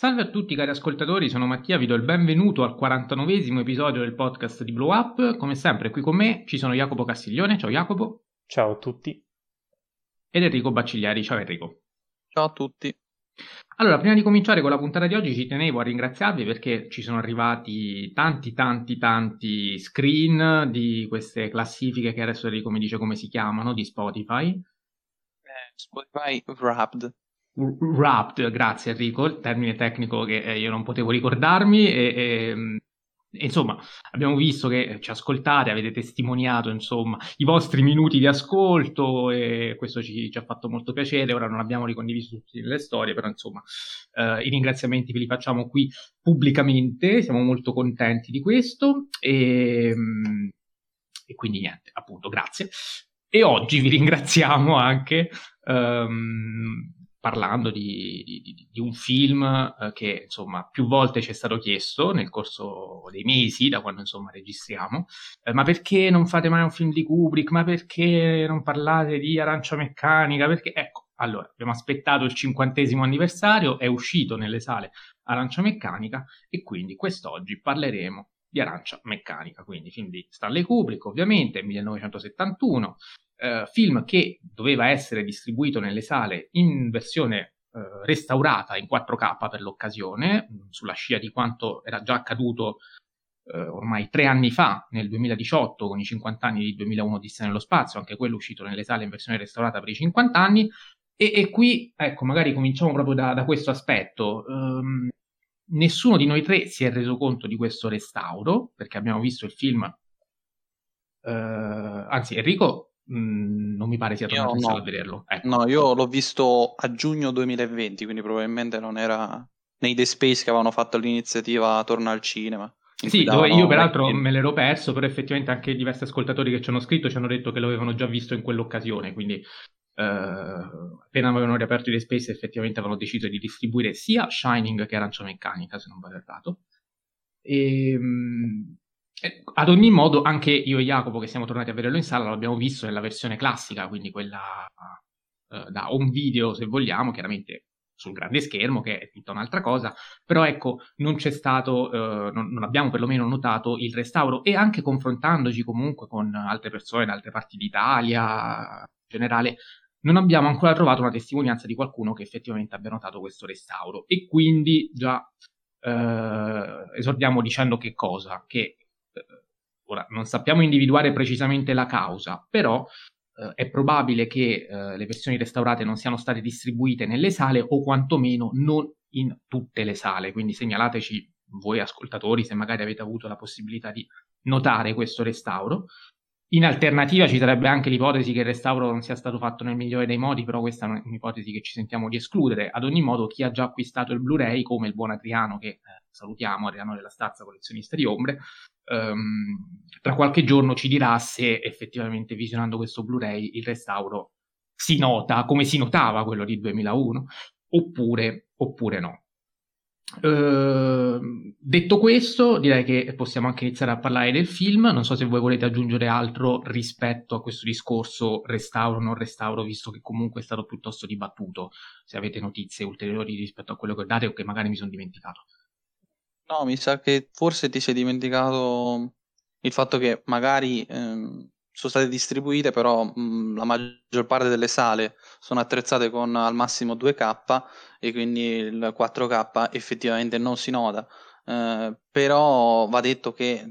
Salve a tutti cari ascoltatori, sono Mattia, vi do il benvenuto al 49 episodio del podcast di Blow Up. Come sempre qui con me ci sono Jacopo Castiglione, ciao Jacopo. Ciao a tutti. Ed Enrico Baccigliari, ciao Enrico. Ciao a tutti. Allora, prima di cominciare con la puntata di oggi ci tenevo a ringraziarvi perché ci sono arrivati tanti tanti tanti screen di queste classifiche che adesso Enrico mi dice come si chiamano, di Spotify. Eh, Spotify Wrapped. Wrapped, grazie Enrico, il termine tecnico che eh, io non potevo ricordarmi e, e mm, insomma abbiamo visto che ci ascoltate, avete testimoniato insomma i vostri minuti di ascolto e questo ci, ci ha fatto molto piacere, ora non abbiamo ricondiviso tutte le storie, però insomma eh, i ringraziamenti ve li facciamo qui pubblicamente, siamo molto contenti di questo e, e quindi niente, appunto grazie. E oggi vi ringraziamo anche um, parlando di, di, di, un film eh, che insomma più volte ci è stato chiesto nel corso dei mesi da quando insomma registriamo eh, ma perché non fate mai un film di Kubrick? Ma perché non parlate di Arancia Meccanica? Perché? Ecco allora abbiamo aspettato il cinquantesimo anniversario è uscito nelle sale Arancia Meccanica e quindi quest'oggi parleremo di Arancia Meccanica quindi film di Stanley Kubrick ovviamente 1971 eh, film che doveva essere distribuito nelle sale in versione eh, restaurata in 4K per l'occasione, sulla scia di quanto era già accaduto eh, ormai tre anni fa, nel 2018, con i 50 anni di 2001 Odissea nello spazio, anche quello uscito nelle sale in versione restaurata per i 50 anni. E, e qui, ecco, magari cominciamo proprio da, da questo aspetto. Um, nessuno di noi tre si è reso conto di questo restauro, perché abbiamo visto il film. Uh, anzi, Enrico Mm, non mi pare sia tornato no. a vederlo. Ecco. No, io l'ho visto a giugno 2020, quindi probabilmente non era nei The Space che avevano fatto l'iniziativa Torna al cinema. Sì, dove io peraltro me, me l'ero perso, però effettivamente anche diversi ascoltatori che ci hanno scritto ci hanno detto che lo avevano già visto in quell'occasione, quindi eh, appena avevano riaperto i Space effettivamente avevano deciso di distribuire sia Shining che Arancia Meccanica, se non vado errato. E, ehm, eh, ad ogni modo, anche io e Jacopo, che siamo tornati a vederlo in sala, l'abbiamo visto nella versione classica, quindi quella uh, da home video, se vogliamo, chiaramente sul grande schermo, che è tutta un'altra cosa, però ecco, non c'è stato, uh, non, non, abbiamo perlomeno notato il restauro e anche confrontandoci comunque con altre persone da altre parti d'Italia, in generale, non abbiamo ancora trovato una testimonianza di qualcuno che effettivamente abbia notato questo restauro e quindi già uh, esordiamo dicendo che cosa? Che Ora, non sappiamo individuare precisamente la causa, però eh, è probabile che eh, le versioni restaurate non siano state distribuite nelle sale o quantomeno non in tutte le sale. Quindi segnalateci voi ascoltatori se magari avete avuto la possibilità di notare questo restauro. In alternativa ci sarebbe anche l'ipotesi che il restauro non sia stato fatto nel migliore dei modi, però questa è un'ipotesi che ci sentiamo di escludere. Ad ogni modo, chi ha già acquistato il Blu-ray, come il buon Adriano, che eh, salutiamo, Adriano della Stazza, collezionista di ombre, ehm, tra qualche giorno ci dirà se effettivamente visionando questo Blu-ray il restauro si nota come si notava quello di 2001, oppure, oppure no. Uh, detto questo, direi che possiamo anche iniziare a parlare del film. Non so se voi volete aggiungere altro rispetto a questo discorso restauro o non restauro, visto che comunque è stato piuttosto dibattuto. Se avete notizie ulteriori rispetto a quello che date o che magari mi sono dimenticato. No, mi sa che forse ti sei dimenticato il fatto che magari ehm, sono state distribuite, però mh, la maggior parte delle sale sono attrezzate con al massimo 2K e quindi il 4K effettivamente non si nota. Eh, però va detto che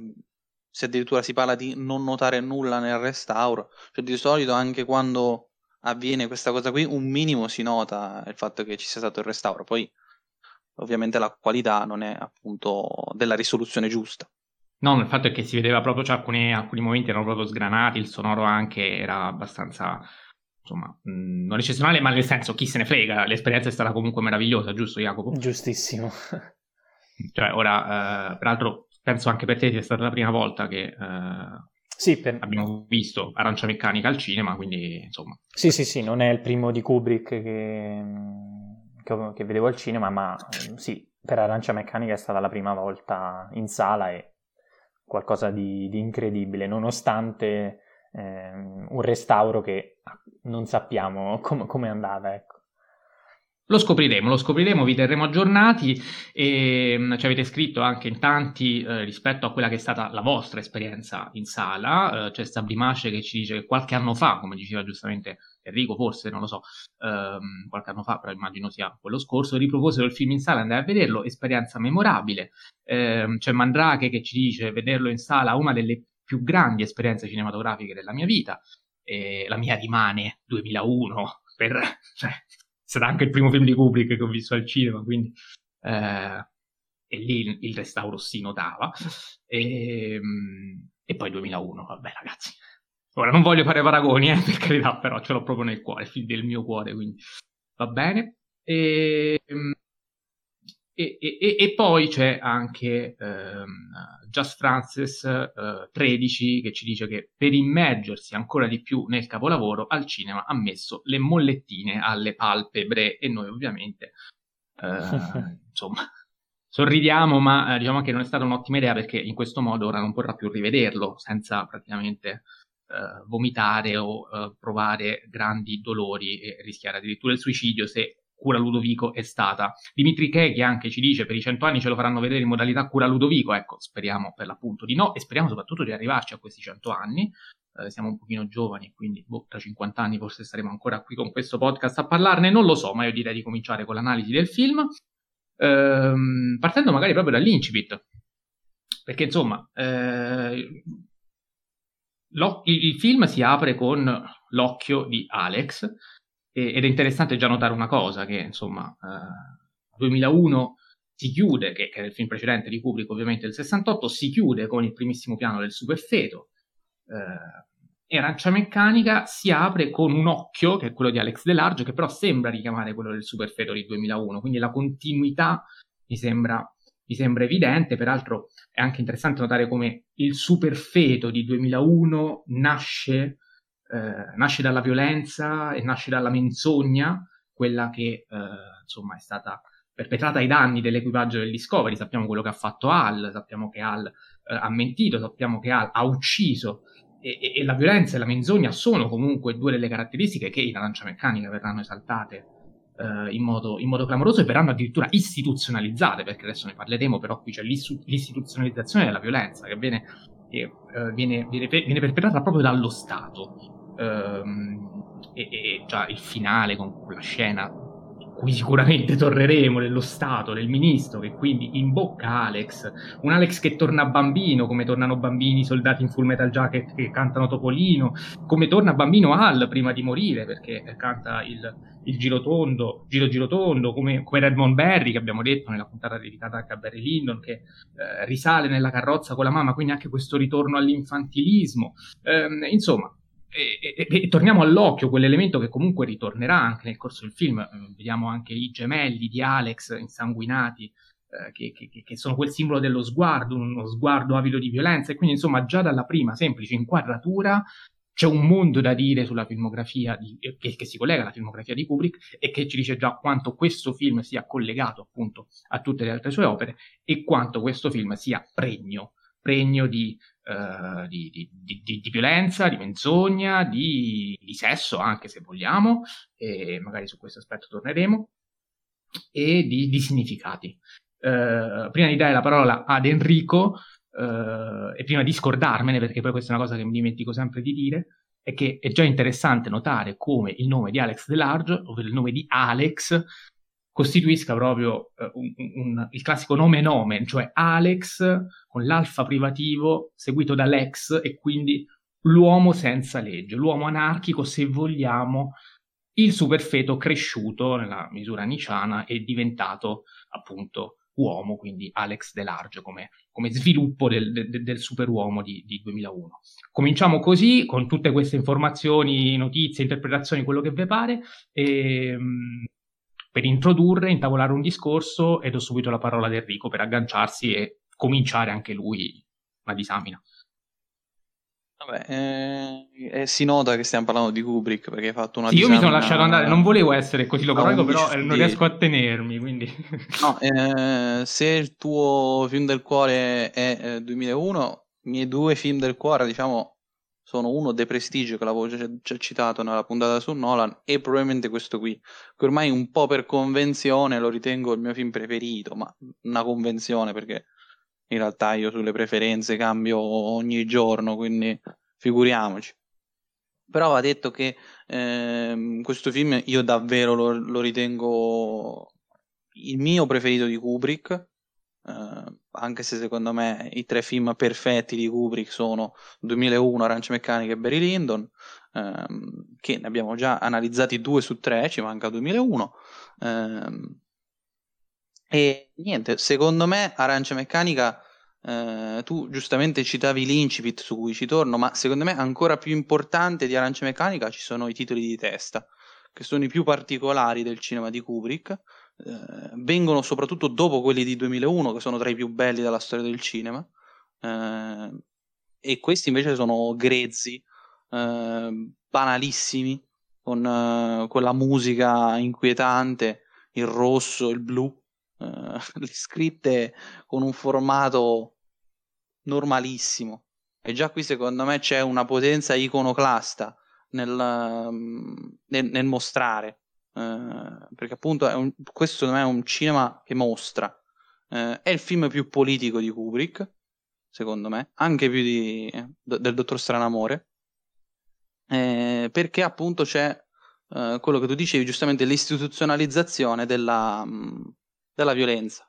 se addirittura si parla di non notare nulla nel restauro, cioè di solito anche quando avviene questa cosa qui, un minimo si nota il fatto che ci sia stato il restauro. Poi ovviamente la qualità non è appunto della risoluzione giusta. No, il fatto è che si vedeva proprio, cioè alcuni, alcuni momenti erano proprio sgranati, il sonoro anche era abbastanza, insomma, mh, non eccezionale, ma nel senso chi se ne frega, l'esperienza è stata comunque meravigliosa, giusto Jacopo? Giustissimo. Cioè, ora, eh, peraltro, penso anche per te sia stata la prima volta che eh, sì, per... abbiamo visto Arancia Meccanica al cinema, quindi insomma... Sì, sì, sì, non è il primo di Kubrick che che, che vedevo al cinema, ma sì, per Arancia Meccanica è stata la prima volta in sala e qualcosa di, di incredibile, nonostante eh, un restauro che non sappiamo com- come andava, ecco. Lo scopriremo, lo scopriremo, vi terremo aggiornati e mh, ci avete scritto anche in tanti eh, rispetto a quella che è stata la vostra esperienza in sala. Eh, c'è Sabrimace che ci dice che qualche anno fa, come diceva giustamente Enrico, forse, non lo so, ehm, qualche anno fa, però immagino sia quello scorso, riproposero il film in sala, andai a vederlo, esperienza memorabile. Eh, c'è Mandrake che ci dice vederlo in sala una delle più grandi esperienze cinematografiche della mia vita. E la mia rimane 2001 per... Cioè, sarà anche il primo film di Kubrick che ho visto al cinema, quindi eh, e lì il, il, restauro si notava. E, ehm, e, poi 2001, vabbè ragazzi. Ora non voglio fare paragoni, eh, per carità, però ce l'ho proprio nel cuore, del mio cuore, quindi va bene. E, ehm, e, e, e, poi c'è anche ehm, Just Francis eh, 13 che ci dice che per immergersi ancora di più nel capolavoro al cinema ha messo le mollettine alle palpebre e noi ovviamente eh, insomma sorridiamo ma eh, diciamo che non è stata un'ottima idea perché in questo modo ora non potrà più rivederlo senza praticamente eh, vomitare o eh, provare grandi dolori e rischiare addirittura il suicidio se Cura Ludovico è stata. Dimitri Che anche ci dice per i 100 anni ce lo faranno vedere in modalità Cura Ludovico, ecco, speriamo per l'appunto di no e speriamo soprattutto di arrivarci a questi 100 anni. Eh, siamo un pochino giovani quindi boh, tra 50 anni forse saremo ancora qui con questo podcast a parlarne, non lo so, ma io direi di cominciare con l'analisi del film, ehm, partendo magari proprio dall'incipit, perché insomma eh, il film si apre con l'occhio di Alex, ed è interessante già notare una cosa, che insomma, eh, 2001 si chiude, che, che, è il film precedente di Kubrick ovviamente del 68, si chiude con il primissimo piano del superfeto, eh, e Arancia Meccanica si apre con un occhio, che è quello di Alex Delarge, che però sembra richiamare quello del superfeto di 2001, quindi la continuità mi sembra, mi sembra evidente, peraltro è anche interessante notare come il superfeto di 2001 nasce eh, nasce dalla violenza e nasce dalla menzogna, quella che eh, insomma è stata perpetrata ai danni dell'equipaggio del Discovery. Sappiamo quello che ha fatto Al, sappiamo che Al eh, ha mentito, sappiamo che Al ha ucciso. E, e, e, la violenza e la menzogna sono comunque due delle caratteristiche che in arancia meccanica verranno esaltate eh, in modo, in, modo, clamoroso e verranno addirittura istituzionalizzate, perché adesso ne parleremo, però qui c'è l'istituzionalizzazione della violenza che viene, eh, viene, viene, viene perpetrata proprio dallo Stato ehm, e, e, già il finale con quella scena cui sicuramente torneremo dello Stato, del ministro, che quindi imbocca Alex, un Alex che torna bambino, come tornano bambini i soldati in Full Metal Jacket che cantano Topolino, come torna bambino Al prima di morire, perché canta il, il girotondo, giro girotondo, come, come Redmond Berry, che abbiamo detto nella puntata dedicata a Barry Lyndon, che eh, risale nella carrozza con la mamma, quindi anche questo ritorno all'infantilismo. Eh, insomma, e, e, e, torniamo all'occhio quell'elemento che comunque ritornerà anche nel corso del film. Eh, vediamo anche i gemelli di Alex insanguinati, eh, che, che, che, sono quel simbolo dello sguardo, uno sguardo avido di violenza. E quindi, insomma, già dalla prima semplice inquadratura c'è un mondo da dire sulla filmografia di, eh, che, che, si collega alla filmografia di Kubrick e che ci dice già quanto questo film sia collegato appunto a tutte le altre sue opere e quanto questo film sia pregno, pregno di eh, di, di, di, di, violenza, di menzogna, di, sesso anche se vogliamo, e magari su questo aspetto torneremo, e di, significati. Uh, prima di dare la parola ad Enrico, uh, e prima di scordarmene, perché poi questa è una cosa che mi dimentico sempre di dire, è che è già interessante notare come il nome di Alex DeLarge, ovvero il nome di Alex, costituisca proprio eh, un, un, il classico nome-nome, cioè Alex con l'alfa privativo seguito da Lex e quindi l'uomo senza legge, l'uomo anarchico se vogliamo, il superfeto cresciuto nella misura niciana e diventato appunto uomo, quindi Alex Delarge come, come sviluppo del, del, del superuomo di, di, 2001. Cominciamo così, con tutte queste informazioni, notizie, interpretazioni, quello che vi pare, e, ehm, per introdurre, intavolare un discorso e do subito la parola ad Enrico per agganciarsi e cominciare anche lui la disamina. Vabbè, eh, eh, si nota che stiamo parlando di Kubrick perché hai fatto una sì, io mi sono lasciato andare, non volevo essere così logoraico, però non riesco a tenermi, quindi... no, eh, se il tuo film del cuore è 2001, eh, i miei due film del cuore, diciamo, sono uno dei prestigio che l'avevo già, già, citato nella puntata su Nolan e probabilmente questo qui, che ormai un po' per convenzione lo ritengo il mio film preferito, ma una convenzione perché in realtà io sulle preferenze cambio ogni giorno, quindi figuriamoci. Però va detto che eh, questo film io davvero lo, lo, ritengo il mio preferito di Kubrick, eh, anche se secondo me i tre film perfetti di Kubrick sono 2001, Arancia Meccanica e Barry Lyndon, ehm, che ne abbiamo già analizzati due su tre, ci manca 2001. Ehm, e niente, secondo me Arancia Meccanica, eh, tu giustamente citavi l'incipit su cui ci torno, ma secondo me ancora più importante di Arancia Meccanica ci sono i titoli di testa, che sono i più particolari del cinema di Kubrick. Eh, vengono soprattutto dopo quelli di 2001, che sono tra i più belli della storia del cinema. Eh, e questi invece sono grezzi, eh, banalissimi, con eh, quella musica inquietante, il rosso, il blu le scritte con un formato normalissimo. E già qui secondo me c'è una potenza iconoclasta nel, um, nel, nel mostrare. Uh, perché appunto un, questo secondo me è un cinema che mostra. Uh, è il film più politico di Kubrick, secondo me, anche più di, del Dottor Stranamore. Eh, perché appunto c'è Uh, quello che tu dicevi giustamente l'istituzionalizzazione della, um, della violenza.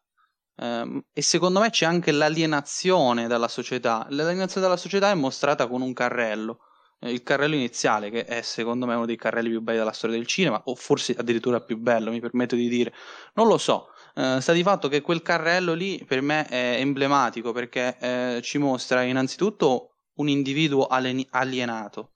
Um, e secondo me c'è anche l'alienazione dalla società. L'alienazione dalla società è mostrata con un carrello. Eh, il carrello iniziale, che è secondo me uno dei carrelli più belli della storia del cinema, o forse addirittura più bello, mi permetto di dire. Non lo so. Uh, sta di fatto che quel carrello lì per me è emblematico perché eh, ci mostra innanzitutto un individuo alienato,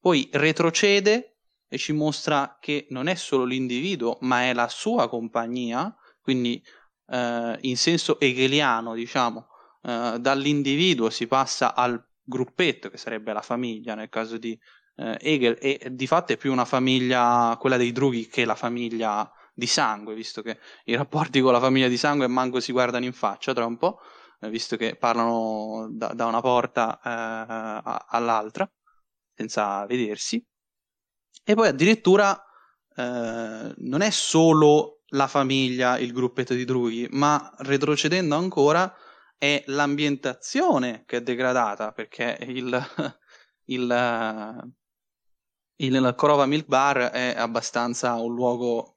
poi retrocede e ci mostra che non è solo l'individuo, ma è la sua compagnia quindi eh, in senso hegeliano, diciamo, eh, dall'individuo si passa al gruppetto, che sarebbe la famiglia nel caso di eh, Hegel, e di fatto è più una famiglia, quella dei drughi, che la famiglia di sangue, visto che i rapporti con la famiglia di sangue manco si guardano in faccia tra un po', eh, visto che parlano da, da una porta eh, all'altra, senza vedersi. E poi addirittura eh, non è solo la famiglia, il gruppetto di drughi, ma retrocedendo ancora è l'ambientazione che è degradata, perché il, il, il Korova Milk Bar è abbastanza un luogo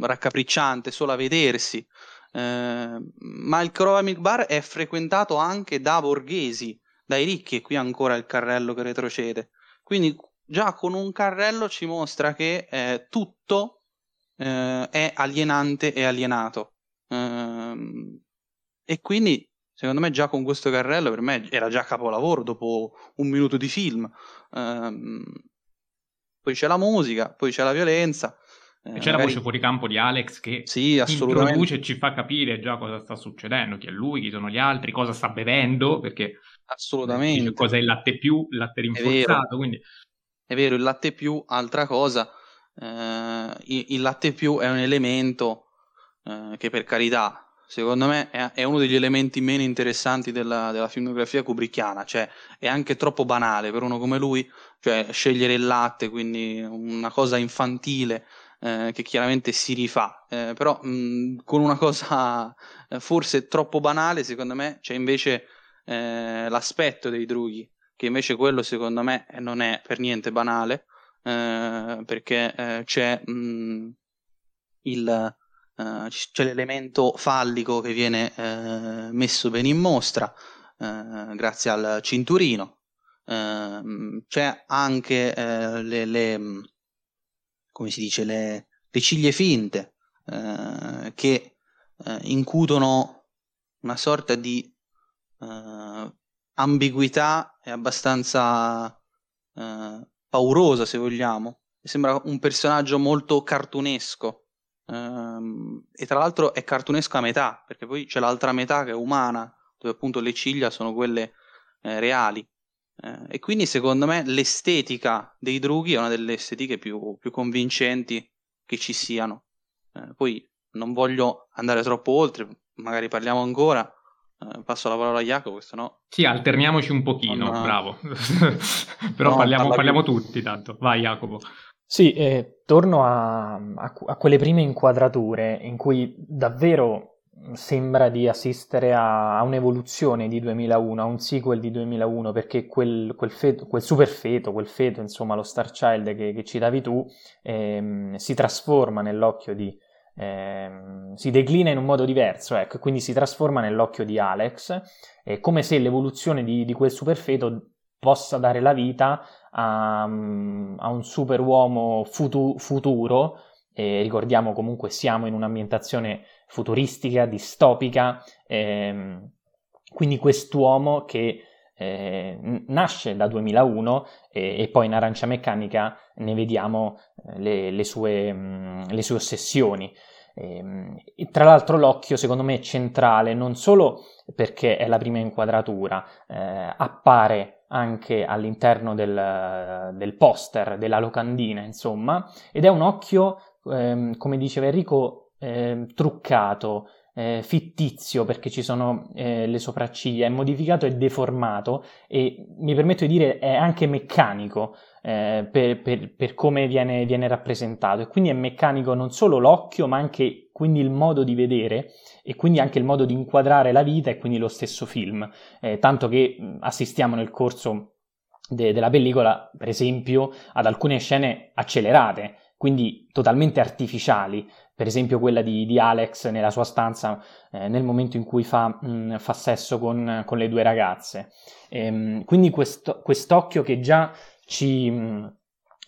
raccapricciante solo a vedersi, eh, ma il Korova Milk Bar è frequentato anche da borghesi, dai ricchi, e qui ancora il carrello che retrocede. Quindi già con un carrello ci mostra che eh, tutto eh, è alienante e alienato. Ehm, e quindi, secondo me, già con questo carrello per me era già capolavoro dopo un minuto di film. Ehm, poi c'è la musica, poi c'è la violenza. E c'è magari... la voce fuori campo di Alex che sì, introduce e ci fa capire già cosa sta succedendo, chi è lui, chi sono gli altri, cosa sta bevendo, perché assolutamente cosa è il latte più, il latte rinforzato. È vero, quindi... è vero il latte più, altra cosa eh, il, latte più è un elemento eh, che per carità secondo me è, è, uno degli elementi meno interessanti della, della, filmografia kubrickiana, cioè è anche troppo banale per uno come lui, cioè scegliere il latte, quindi una cosa infantile eh, che chiaramente si rifà, eh, però mh, con una cosa eh, forse troppo banale, secondo me c'è invece eh, l'aspetto dei drughi, che invece quello secondo me non è per niente banale, eh, perché c'è, mh, il, eh, c'è l'elemento fallico che viene messo bene in mostra grazie al cinturino. c'è anche le, le, mm, come si dice, le, le ciglie finte che incutono una sorta di ambiguità e abbastanza paurosa, se vogliamo. Sembra un personaggio molto cartunesco. Ehm, e tra l'altro è cartunesco a metà, perché poi c'è l'altra metà che è umana, dove appunto le ciglia sono quelle eh, reali. Eh, e quindi secondo me l'estetica dei drughi è una delle estetiche più, più convincenti che ci siano. Eh, poi non voglio andare troppo oltre, magari parliamo ancora, eh, passo la parola a Jacopo, se no... Sì, alterniamoci un pochino, non... bravo. Però no, parliamo, parliamo tutti, tanto. Vai Jacopo. Sì, eh, torno a, a, a, quelle prime inquadrature in cui davvero sembra di assistere a, a, un'evoluzione di 2001, a un sequel di 2001, perché quel, quel, feto, quel super feto, quel feto, insomma, lo Star Child che, che citavi tu, ehm, si trasforma nell'occhio di... Ehm, si declina in un modo diverso, ecco, quindi si trasforma nell'occhio di Alex, eh, come se l'evoluzione di, di quel super feto possa dare la vita a, a un super uomo futu- futuro, e ricordiamo comunque siamo in un'ambientazione futuristica, distopica, ehm, quindi quest'uomo che eh, nasce da 2001 e, e, poi in Arancia Meccanica ne vediamo eh, le, le, sue, mh, le, sue, ossessioni. Ehm, e, tra l'altro l'occhio secondo me è centrale non solo perché è la prima inquadratura, eh, appare anche all'interno del, del, poster, della locandina, insomma, ed è un occhio, ehm, come diceva Enrico, eh, truccato, eh, fittizio perché ci sono eh, le sopracciglia, è modificato e deformato e mi permetto di dire è anche meccanico eh, per, per, per, come viene, viene, rappresentato. E quindi è meccanico non solo l'occhio ma anche quindi il modo di vedere e quindi anche il modo di inquadrare la vita e quindi lo stesso film, eh, tanto che assistiamo nel corso de- della pellicola per esempio ad alcune scene accelerate quindi totalmente artificiali, per esempio quella di, di Alex nella sua stanza eh, nel momento in cui fa, mh, fa sesso con, con, le due ragazze. Ehm, quindi questo, quest'occhio che già ci,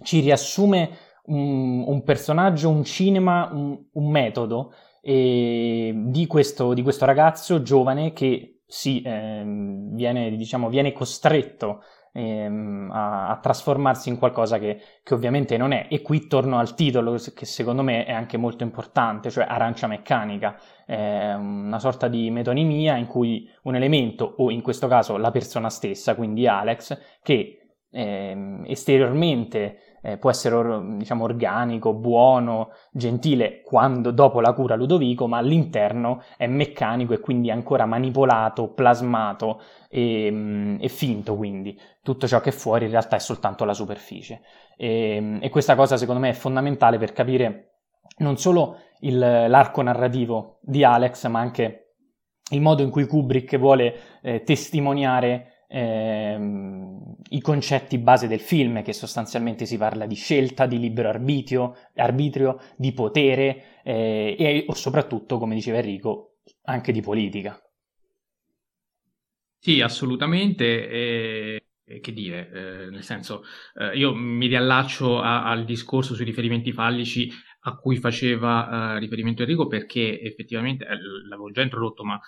ci riassume un, un, personaggio, un cinema, un, un metodo eh, di, questo, di, questo, ragazzo giovane che si eh, viene, diciamo, viene costretto ehm, a, a, trasformarsi in qualcosa che, che, ovviamente non è. E qui torno al titolo che secondo me è anche molto importante, cioè arancia meccanica, è una sorta di metonimia in cui un elemento, o in questo caso la persona stessa, quindi Alex, che ehm, esteriormente eh, può essere or- diciamo organico, buono, gentile quando, dopo la cura Ludovico, ma all'interno è meccanico e quindi ancora manipolato, plasmato e, mm, e finto quindi. Tutto ciò che è fuori in realtà è soltanto la superficie. E, e questa cosa secondo me è fondamentale per capire non solo il, l'arco narrativo di Alex, ma anche il modo in cui Kubrick vuole eh, testimoniare ehm, i concetti base del film, che sostanzialmente si parla di scelta, di libero arbitrio, arbitrio di potere eh, e o soprattutto, come diceva Enrico, anche di politica. Sì, assolutamente. E, che dire, eh, nel senso, eh, io mi riallaccio a, al discorso sui riferimenti fallici a cui faceva uh, riferimento Enrico perché effettivamente eh, l'avevo già introdotto, ma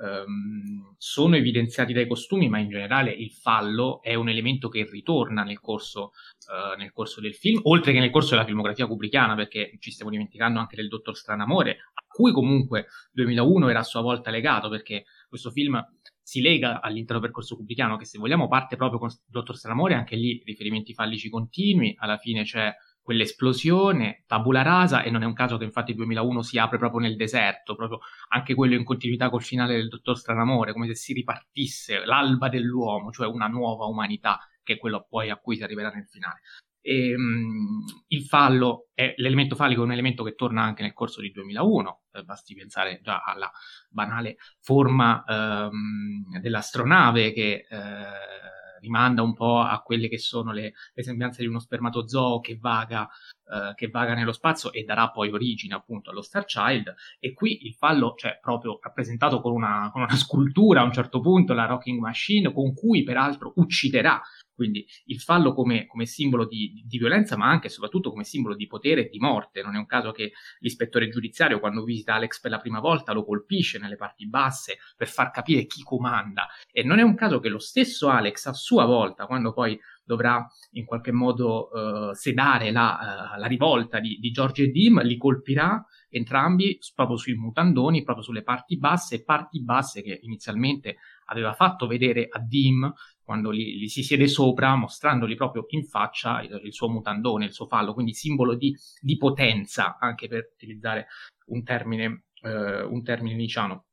um, sono evidenziati dai costumi, ma in generale il fallo è un elemento che ritorna nel corso, uh, nel corso del film, oltre che nel corso della filmografia kubrickiana, perché ci stiamo dimenticando anche del Dottor Stranamore, a cui comunque 2001 era a sua volta legato, perché questo film si lega all'intero percorso kubrickiano, che se vogliamo parte proprio con Dottor Stranamore, anche lì riferimenti fallici continui, alla fine c'è quell'esplosione, tabula rasa, e non è un caso che infatti il 2001 si apre proprio nel deserto, proprio anche quello in continuità col finale del Dottor Stranamore, come se si ripartisse l'alba dell'uomo, cioè una nuova umanità, che è quello poi a cui si arriverà nel finale. E, um, il fallo, è, l'elemento fallico è un elemento che torna anche nel corso di 2001, eh, basti pensare già alla banale forma um, dell'astronave che... Eh, rimanda un po' a quelle che sono le, le sembianze di uno spermatozoo che vaga, eh, che vaga nello spazio e darà poi origine appunto allo Star Child. E qui il fallo, cioè proprio rappresentato con una, con una scultura a un certo punto, la Rocking Machine, con cui peraltro ucciderà quindi il fallo come, come simbolo di, di, violenza, ma anche e soprattutto come simbolo di potere e di morte. Non è un caso che l'ispettore giudiziario, quando visita Alex per la prima volta, lo colpisce nelle parti basse per far capire chi comanda. E non è un caso che lo stesso Alex, a sua volta, quando poi dovrà in qualche modo uh, sedare la, uh, la, rivolta di, di George e Dim, li colpirà entrambi proprio sui mutandoni, proprio sulle parti basse, parti basse che inizialmente aveva fatto vedere a Dim quando gli, gli, si siede sopra, mostrandogli proprio in faccia il, il suo mutandone, il suo fallo, quindi simbolo di, di potenza, anche per utilizzare un termine, eh, un termine niciano.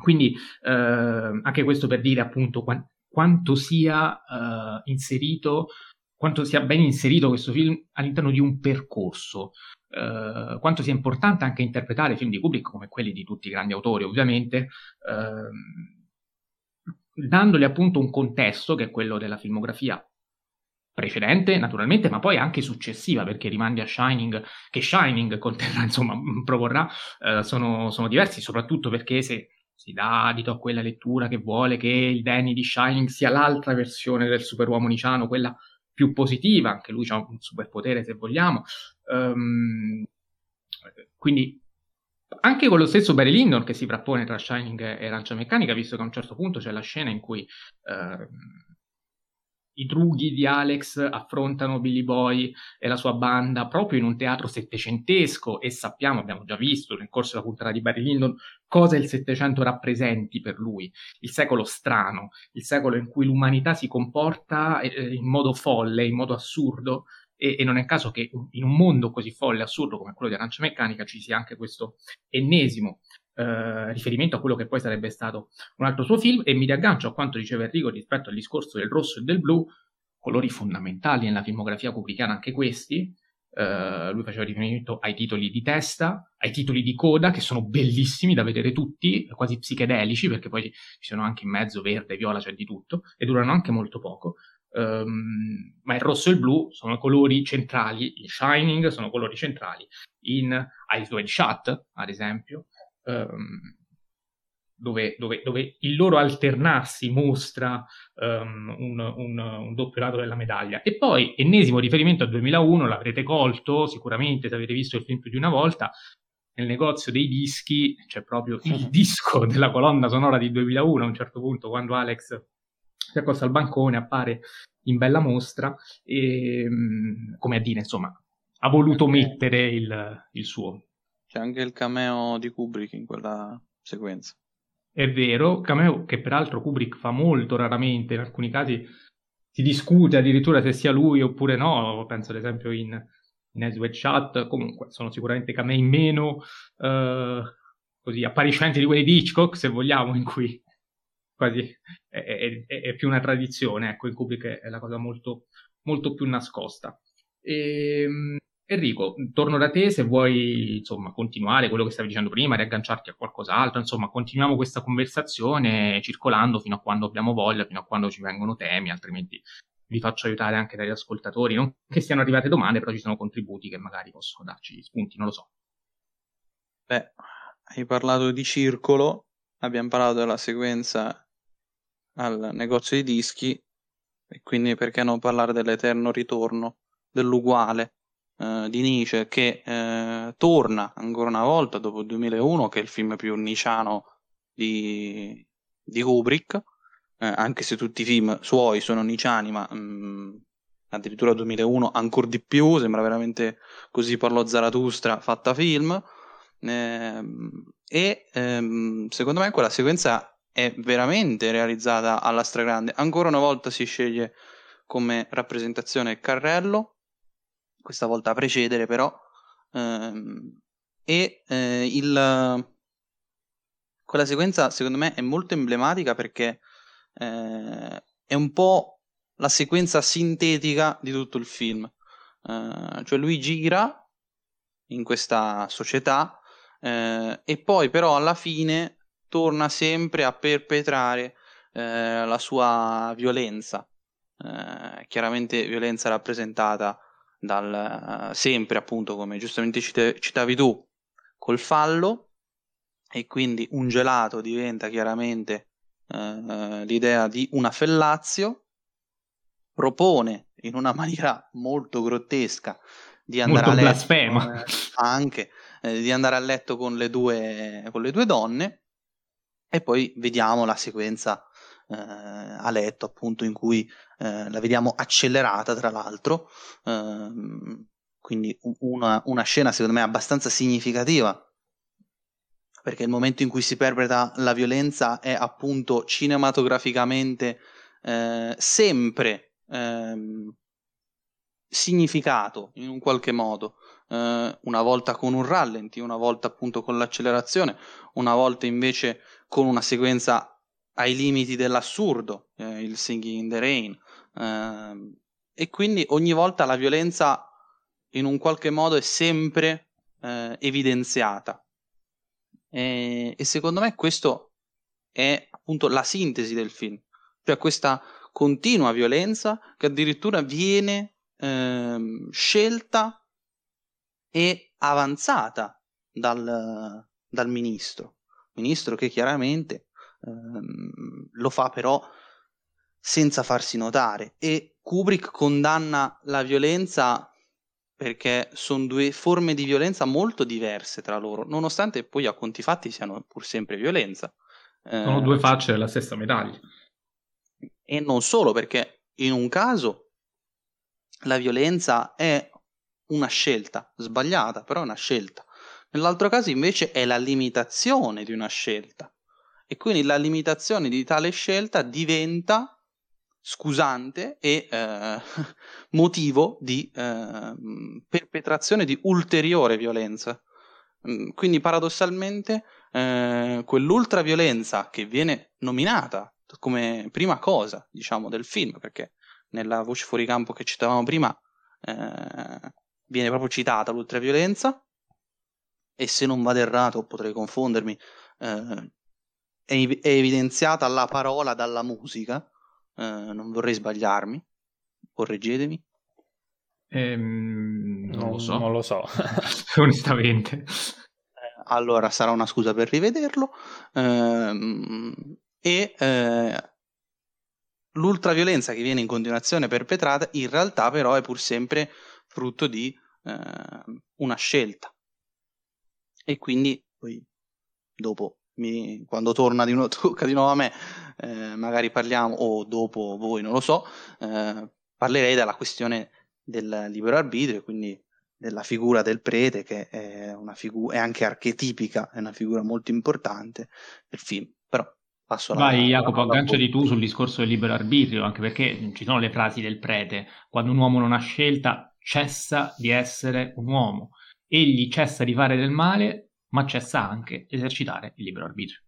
Quindi eh, anche questo per dire appunto qu- quanto sia eh, inserito, quanto sia ben inserito questo film all'interno di un percorso, eh, quanto sia importante anche interpretare film di Kubrick come quelli di tutti i grandi autori, ovviamente, ehm, dandogli appunto un contesto che è quello della filmografia precedente, naturalmente, ma poi anche successiva, perché rimandi a Shining, che Shining conterrà, insomma, proporrà, eh, sono, sono, diversi, soprattutto perché se si dà adito a quella lettura che vuole che il Danny di Shining sia l'altra versione del superuomo niciano, quella più positiva, anche lui ha un superpotere se vogliamo, um, quindi anche con lo stesso Barry Lyndon che si frappone tra Shining e Arancia Meccanica, visto che a un certo punto c'è la scena in cui uh, i drughi di Alex affrontano Billy Boy e la sua banda proprio in un teatro settecentesco e sappiamo, abbiamo già visto nel corso della puntata di Barry Lyndon, cosa il Settecento rappresenti per lui, il secolo strano, il secolo in cui l'umanità si comporta eh, in modo folle, in modo assurdo e, e, non è caso che in un mondo così folle e assurdo come quello di Arancia Meccanica ci sia anche questo ennesimo eh, riferimento a quello che poi sarebbe stato un altro suo film e mi riaggancio a quanto diceva Enrico rispetto al discorso del rosso e del blu, colori fondamentali nella filmografia kubrickiana anche questi. Uh, lui faceva riferimento ai titoli di testa, ai titoli di coda, che sono bellissimi da vedere tutti, quasi psichedelici, perché poi ci sono anche in mezzo verde, viola, c'è di tutto, e durano anche molto poco. Um, ma il rosso e il blu sono colori centrali, in Shining sono colori centrali, in Eyes Wide Shut, ad esempio, um, dove, dove, dove, il loro alternarsi mostra um, un, un, un, doppio lato della medaglia. E poi, ennesimo riferimento al 2001, l'avrete colto sicuramente se avete visto il film più di una volta, nel negozio dei dischi c'è proprio il disco della colonna sonora di 2001 a un certo punto, quando Alex si accosta al bancone, appare in bella mostra e, come a dire, insomma, ha voluto mettere il, il suo. C'è anche il cameo di Kubrick in quella sequenza. È vero, cameo che peraltro Kubrick fa molto raramente, in alcuni casi si discute addirittura se sia lui oppure no, penso ad esempio in, in As Chat, comunque sono sicuramente camei meno eh, così appariscenti di quelli di Hitchcock, se vogliamo, in cui quasi è, è, è, più una tradizione, ecco, in Kubrick è la cosa molto, molto più nascosta. E, ehm, Enrico, torno da te se vuoi insomma, continuare quello che stavi dicendo prima, riagganciarti a qualcos'altro, insomma, continuiamo questa conversazione circolando fino a quando abbiamo voglia, fino a quando ci vengono temi, altrimenti vi faccio aiutare anche dagli ascoltatori, non che siano arrivate domande, però ci sono contributi che magari possono darci spunti, non lo so. Beh, hai parlato di circolo, abbiamo parlato della sequenza al negozio di dischi, e quindi perché non parlare dell'eterno ritorno, dell'uguale? eh, di Nietzsche che eh, torna ancora una volta dopo il 2001, che è il film più niciano di, di Kubrick, eh, anche se tutti i film suoi sono niciani, ma mh, mm, addirittura 2001 ancora di più, sembra veramente così parlò Zarathustra fatta film. Eh, e ehm, secondo me quella sequenza è veramente realizzata alla stragrande. Ancora una volta si sceglie come rappresentazione Carrello, questa volta a precedere però, ehm, e eh, il, quella sequenza secondo me è molto emblematica perché eh, è un po' la sequenza sintetica di tutto il film. Eh, cioè lui gira in questa società eh, e poi però alla fine torna sempre a perpetrare eh, la sua violenza. Eh, chiaramente violenza rappresentata dal, sempre appunto come giustamente cite, citavi tu col fallo. E quindi un gelato diventa chiaramente eh, l'idea di una fellazio propone in una maniera molto grottesca di andare molto a letto con, anche eh, di andare a letto con le due con le due donne e poi vediamo la sequenza eh, a letto, appunto, in cui eh, la vediamo accelerata, tra l'altro. Ehm, quindi una, una scena, secondo me, abbastanza significativa perché il momento in cui si perpetra la violenza è appunto cinematograficamente eh, sempre eh, significato in un qualche modo, eh, una volta con un rallenti, una volta appunto con l'accelerazione, una volta invece con una sequenza ai limiti dell'assurdo, eh, il Singing in the Rain, eh, e quindi ogni volta la violenza in un qualche modo è sempre eh, evidenziata. E, e secondo me questo è appunto la sintesi del film, cioè questa continua violenza che addirittura viene ehm, scelta e avanzata dal, dal ministro, ministro che chiaramente ehm, lo fa però senza farsi notare e Kubrick condanna la violenza perché sono due forme di violenza molto diverse tra loro, nonostante poi a conti fatti siano pur sempre violenza. Sono eh, due facce della stessa medaglia. E non solo, perché in un caso la violenza è una scelta sbagliata, però è una scelta. Nell'altro caso invece è la limitazione di una scelta. E quindi la limitazione di tale scelta diventa scusante e eh, motivo di eh, perpetrazione di ulteriore violenza. Mm, quindi paradossalmente eh, quell'ultraviolenza che viene nominata come prima cosa, diciamo, del film, perché nella voce fuori campo che citavamo prima eh, viene proprio citata l'ultraviolenza e se non vado errato, potrei confondermi, eh, è, è evidenziata la parola dalla musica, eh, non vorrei sbagliarmi, correggetemi. Ehm, non, non, lo so. Non lo so. Onestamente. Eh, allora sarà una scusa per rivederlo. Ehm, e eh, l'ultraviolenza che viene in continuazione perpetrata in realtà però è pur sempre frutto di eh, una scelta. E quindi poi dopo mi, quando torna di nuovo, tocca di nuovo a me, eh, magari parliamo, o dopo voi, non lo so, eh, parlerei della questione del libero arbitrio, quindi della figura del prete, che è, una figu- è anche archetipica, è una figura molto importante del film. Però passo alla Vai, Jacopo, agganciati tu sul discorso del libero arbitrio, anche perché ci sono le frasi del prete. Quando un uomo non ha scelta, cessa di essere un uomo. Egli cessa di fare del male ma cessa anche esercitare il libero arbitrio.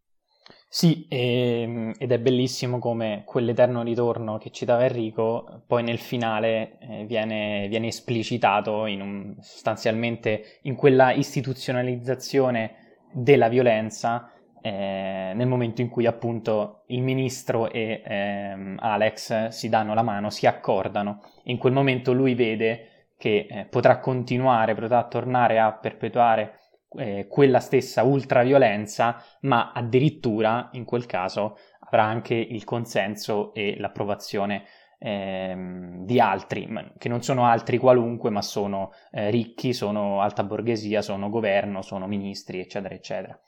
Sì, e, ehm, ed è bellissimo come quell'eterno ritorno che citava Enrico poi nel finale eh, viene, viene, esplicitato in un, sostanzialmente in quella istituzionalizzazione della violenza eh, nel momento in cui appunto il ministro e ehm, Alex si danno la mano, si accordano in quel momento lui vede che eh, potrà continuare, potrà tornare a perpetuare eh, quella stessa ultraviolenza, ma addirittura in quel caso avrà anche il consenso e l'approvazione ehm, di altri, che non sono altri qualunque, ma sono eh, ricchi, sono alta borghesia, sono governo, sono ministri, eccetera, eccetera.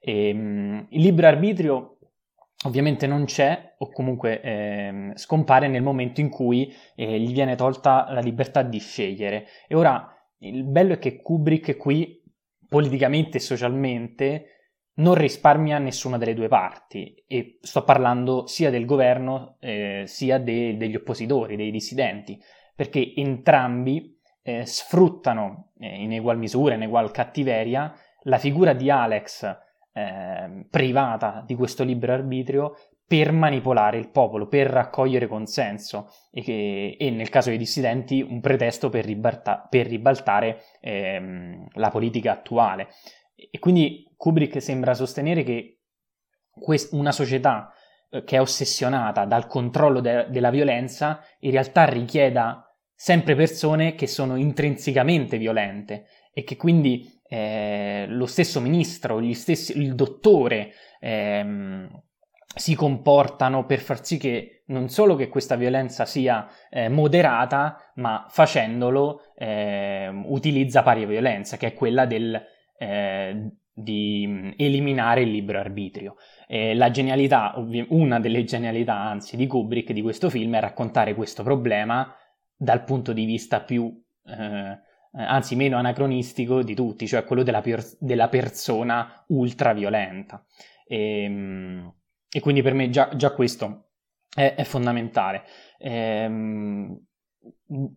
E, ehm, mh, il libero arbitrio ovviamente non c'è o comunque eh, scompare nel momento in cui eh, gli viene tolta la libertà di scegliere. E ora il bello è che Kubrick qui politicamente e socialmente non risparmia nessuna delle due parti e sto parlando sia del governo eh, sia de- degli oppositori, dei dissidenti, perché entrambi eh, sfruttano eh, in egual misura, in egual cattiveria, la figura di Alex ehm, privata di questo libero arbitrio per manipolare il popolo, per raccogliere consenso e, che, e nel caso dei dissidenti un pretesto per, ribalta, per ribaltare ehm, la politica attuale. E quindi Kubrick sembra sostenere che quest- una società eh, che è ossessionata dal controllo de- della violenza in realtà richieda sempre persone che sono intrinsecamente violente e che quindi eh, lo stesso ministro, stessi, il dottore, ehm, si comportano per far sì che non solo che questa violenza sia eh, moderata, ma facendolo eh, utilizza pari violenza, che è quella del, eh, di eliminare il libero arbitrio. la genialità, ovvi- una delle genialità anzi di Kubrick di questo film è raccontare questo problema dal punto di vista più, eh, anzi meno anacronistico di tutti, cioè quello della, per- della persona ultraviolenta. E, ehm, e quindi per me già, già questo è, è fondamentale. Ehm,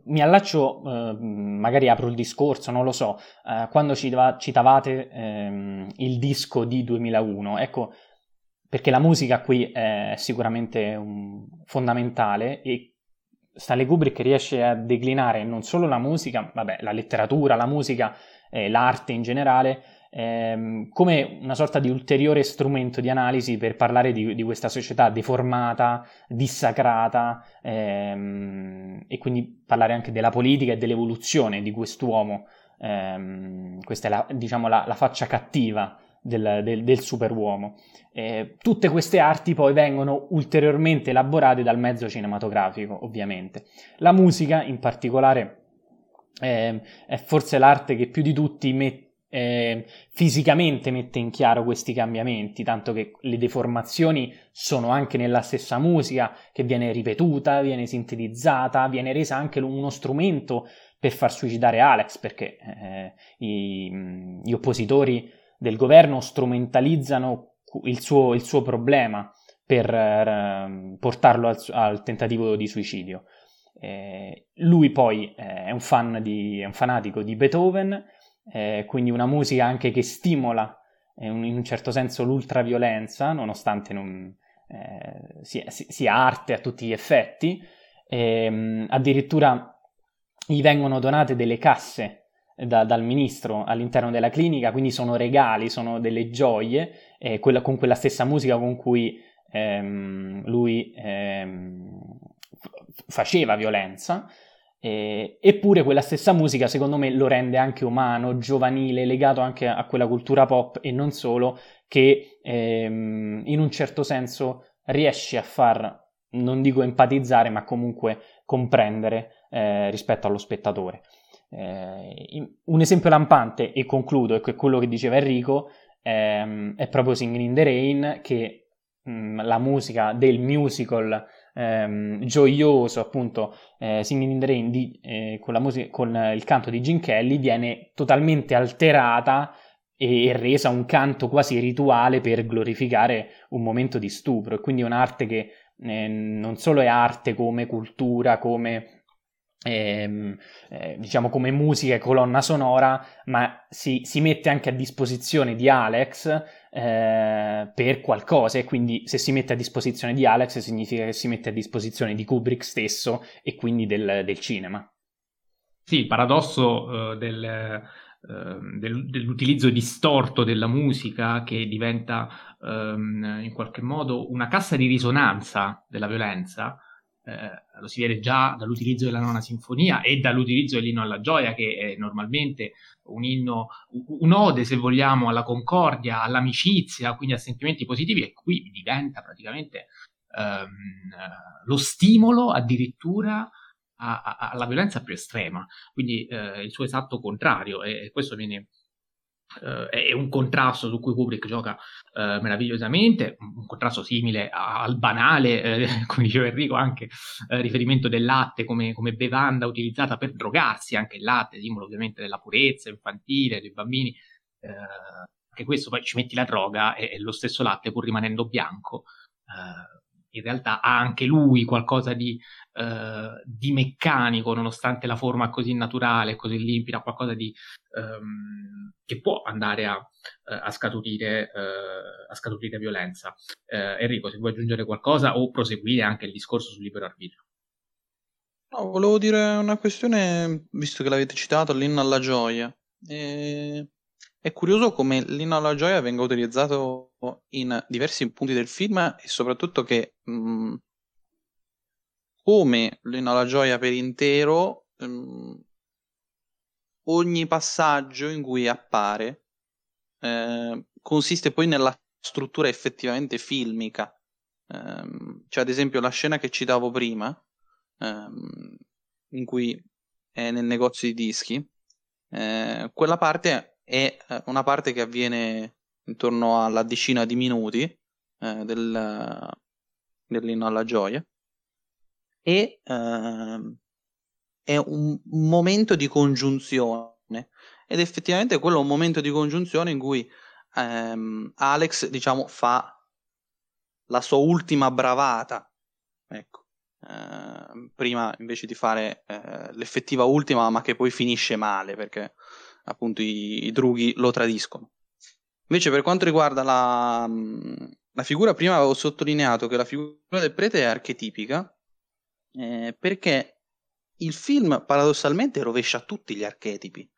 mi allaccio, eh, magari apro il discorso, non lo so, eh, quando citavate ehm, il disco di 2001, ecco, perché la musica qui è sicuramente un, fondamentale e Stanley Kubrick riesce a declinare non solo la musica, vabbè, la letteratura, la musica, eh, l'arte in generale, ehm, come una sorta di ulteriore strumento di analisi per parlare di, di questa società deformata, dissacrata ehm, e quindi parlare anche della politica e dell'evoluzione di quest'uomo. Ehm, questa è la, diciamo, la, la faccia cattiva del, del, del superuomo. Eh, tutte queste arti poi vengono ulteriormente elaborate dal mezzo cinematografico, ovviamente. La musica, in particolare, eh, è forse l'arte che più di tutti mette eh, fisicamente mette in chiaro questi cambiamenti, tanto che le deformazioni sono anche nella stessa musica che viene ripetuta, viene sintetizzata, viene resa anche uno strumento per far suicidare Alex, perché eh, i, gli oppositori del governo strumentalizzano il suo, il suo problema per eh, portarlo al, al, tentativo di suicidio. Eh, lui poi eh, è, un di, è un fanatico di Beethoven, eh, quindi una musica anche che stimola eh, in un certo senso l'ultraviolenza, nonostante non, sia, sia, arte a tutti gli effetti. Ehm, addirittura gli vengono donate delle casse da, dal ministro all'interno della clinica, quindi sono regali, sono delle gioie, eh, quella, con quella stessa musica con cui ehm, lui ehm, faceva violenza. Eh, eppure quella stessa musica secondo me lo rende anche umano, giovanile, legato anche a quella cultura pop e non solo, che ehm, in un certo senso riesce a far, non dico empatizzare, ma comunque comprendere eh, rispetto allo spettatore. Eh, un esempio lampante, e concludo, è quello che diceva Enrico, ehm, è proprio Singing in the Rain, che mh, mm, la musica del musical ehm, gioioso, appunto, eh, Singing in the Rain, di, eh, con, musica, con, il canto di Gene Kelly, viene totalmente alterata e resa un canto quasi rituale per glorificare un momento di stupro. E quindi è un'arte che eh, non solo è arte come cultura, come eh, eh, diciamo come musica e colonna sonora, ma si, si, mette anche a disposizione di Alex eh, per qualcosa e quindi se si mette a disposizione di Alex significa che si mette a disposizione di Kubrick stesso e quindi del, del cinema. Sì, il paradosso uh, del, uh, del, dell'utilizzo distorto della musica che diventa um, in qualche modo una cassa di risonanza della violenza eh, lo si vede già dall'utilizzo della nona sinfonia e dall'utilizzo dell'inno alla gioia, che è normalmente un inno, un ode, se vogliamo, alla concordia, all'amicizia, quindi a sentimenti positivi, e qui diventa praticamente ehm, lo stimolo addirittura a, a, alla violenza più estrema, quindi eh, il suo esatto contrario, e questo viene Uh, è un contrasto su cui Kubrick gioca uh, meravigliosamente, un contrasto simile al banale, eh, come diceva Enrico, anche eh, riferimento del latte come, come, bevanda utilizzata per drogarsi, anche il latte, simbolo ovviamente della purezza infantile, dei bambini, eh, anche questo poi ci metti la droga e, e lo stesso latte pur rimanendo bianco eh, in realtà ha anche lui qualcosa di, uh, di, meccanico, nonostante la forma così naturale, così limpida, qualcosa di, um, che può andare a, uh, a, scaturire, uh, a scaturire, violenza. Enrico, se vuoi aggiungere qualcosa o proseguire anche il discorso sul libero arbitrio. No, volevo dire una questione, visto che l'avete citato, l'inno alla gioia. E è curioso come l'inno alla gioia venga utilizzato in diversi punti del film e soprattutto che mh, mm, come l'inno alla gioia per intero mh, mm, ogni passaggio in cui appare eh, consiste poi nella struttura effettivamente filmica. Eh, cioè ad esempio la scena che citavo prima eh, in cui è nel negozio di dischi eh, quella parte è eh, una parte che avviene intorno alla decina di minuti eh, del, dell'inno alla gioia e eh, è un momento di congiunzione. Ed effettivamente quello è un momento di congiunzione in cui ehm, Alex diciamo fa la sua ultima bravata. Ecco. Eh, prima invece di fare eh, l'effettiva ultima ma che poi finisce male perché appunto i, i drughi lo tradiscono. Invece per quanto riguarda la, la figura, prima avevo sottolineato che la figura del prete è archetipica, eh, perché il film paradossalmente rovescia tutti gli archetipi.